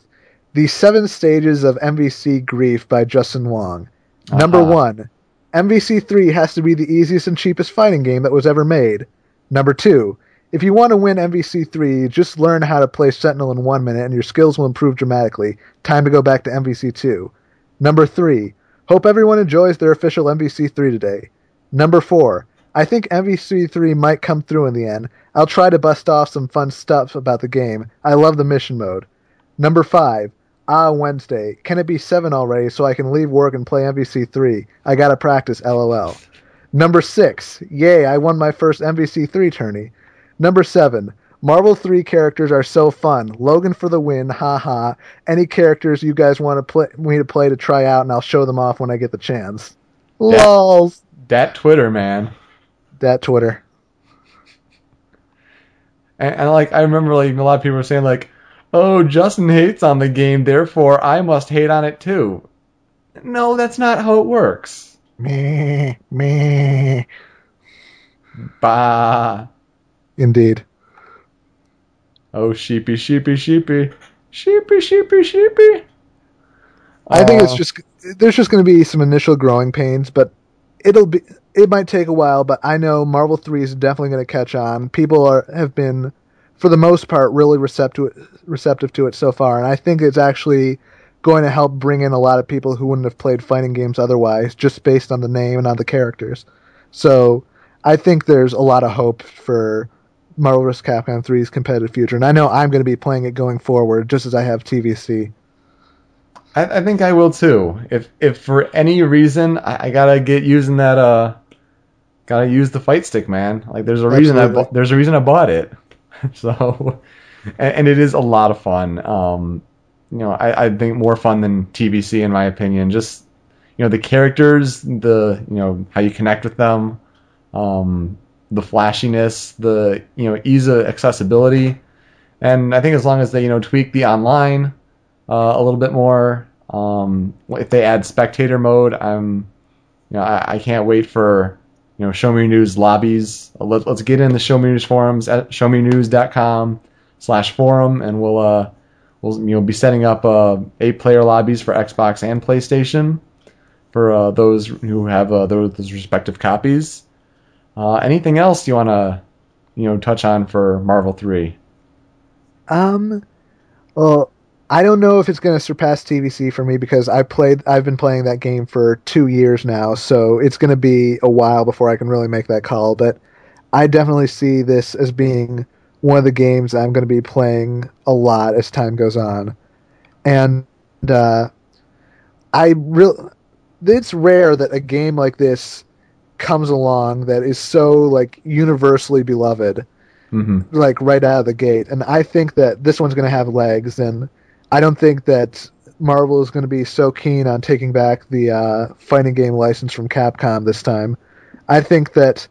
The Seven Stages of MVC Grief by Justin Wong. Number Uh-huh. one, MVC 3 has to be the easiest and cheapest fighting game that was ever made. Number two, if you want to win MVC 3, just learn how to play Sentinel in one minute and your skills will improve dramatically. Time to go back to MVC 2. Number three, hope everyone enjoys their official MVC 3 today. Number four, I think MVC 3 might come through in the end. I'll try to bust off some fun stuff about the game. I love the mission mode. Number five, ah, Wednesday. Can it be 7 already so I can leave work and play MVC 3? I gotta practice, lol. Number six, yay, I won my first MVC 3 tourney. Number seven, Marvel 3 characters are so fun. Logan for the win, haha. Any characters you guys want to play me to play to try out, and I'll show them off when I get the chance. Yeah. Lols. That Twitter man. That Twitter. And, and like I remember, like a lot of people were saying, like, "Oh, Justin hates on the game, therefore I must hate on it too." No, that's not how it works. Me, me. Bah. Indeed. Oh, sheepy, sheepy, sheepy, sheepy, sheepy, sheepy. I think it's Uh, just there's just going to be some initial growing pains, but it'll be it might take a while. But I know Marvel Three is definitely going to catch on. People are have been, for the most part, really receptive receptive to it so far, and I think it's actually going to help bring in a lot of people who wouldn't have played fighting games otherwise, just based on the name and on the characters. So I think there's a lot of hope for Marvel vs. Capcom 3's competitive future, and I know I'm going to be playing it going forward, just as I have TVC. I, I think I will too. If if for any reason I, I gotta get using that uh, gotta use the fight stick, man. Like there's a reason I bu- there's a reason I bought it. so, and, and it is a lot of fun. Um, you know, I, I think more fun than TVC in my opinion. Just you know the characters, the you know how you connect with them, um, the flashiness, the you know ease of accessibility, and I think as long as they you know tweak the online uh, a little bit more. Um, if they add spectator mode, I'm, you know, I, I can't wait for, you know, Show Me News lobbies. Let, let's get in the Show Me News forums at showmenews.com slash forum, and we'll, uh, we'll, you know, be setting up uh, eight player lobbies for Xbox and PlayStation for uh, those who have uh, those, those respective copies. Uh, anything else you want to, you know, touch on for Marvel Three? Um, well, I don't know if it's going to surpass TVC for me because I played. I've been playing that game for two years now, so it's going to be a while before I can really make that call. But I definitely see this as being one of the games I'm going to be playing a lot as time goes on, and uh, I real. It's rare that a game like this comes along that is so like universally beloved Mm-hmm. like right out of the gate. And I think that this one's going to have legs, and I don't think that Marvel is going to be so keen on taking back the uh, fighting game license from Capcom this time. I think that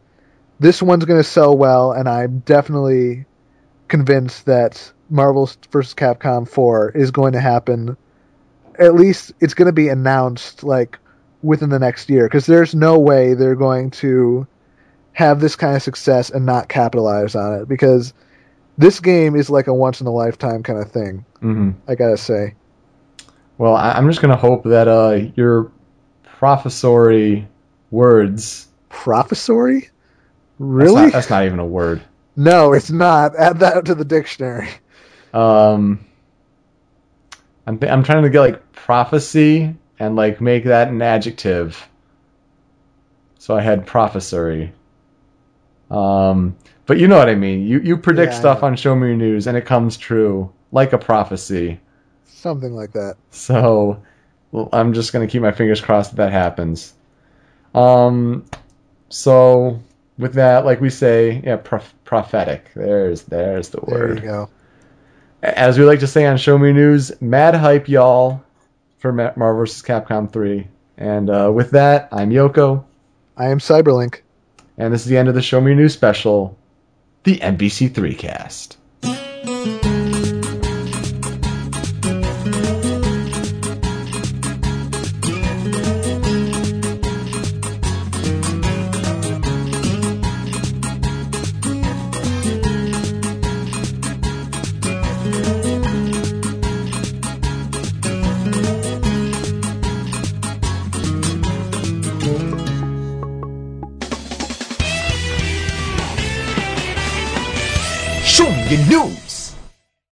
this one's going to sell well, and I'm definitely convinced that Marvel vs. Capcom 4 is going to happen. At least it's going to be announced like within the next year because there's no way they're going to have this kind of success and not capitalize on it because this game is like a once in a lifetime kind of thing. hmm I gotta say. Well, I, I'm just gonna hope that uh, your professory words. Professory? That's Really? not, that's not even a word. no, it's not. Add that to the dictionary. Um, I'm th- I'm trying to get like prophecy and like make that an adjective. So I had professory. Um, but you know what I mean. You you predict Yeah, stuff on Show Me Your News and it comes true like a prophecy. Something like that. So well, I'm just gonna keep my fingers crossed that that happens. Um, so with that, like we say, yeah, prof- prophetic. There's there's the word. There you go. As we like to say on Show Me News, mad hype, y'all, for Marvel vs. Capcom 3. And uh, with that, I'm Yoko, I am Cyberlink. and this is the end of the Show Me News special, the MVC3 cast.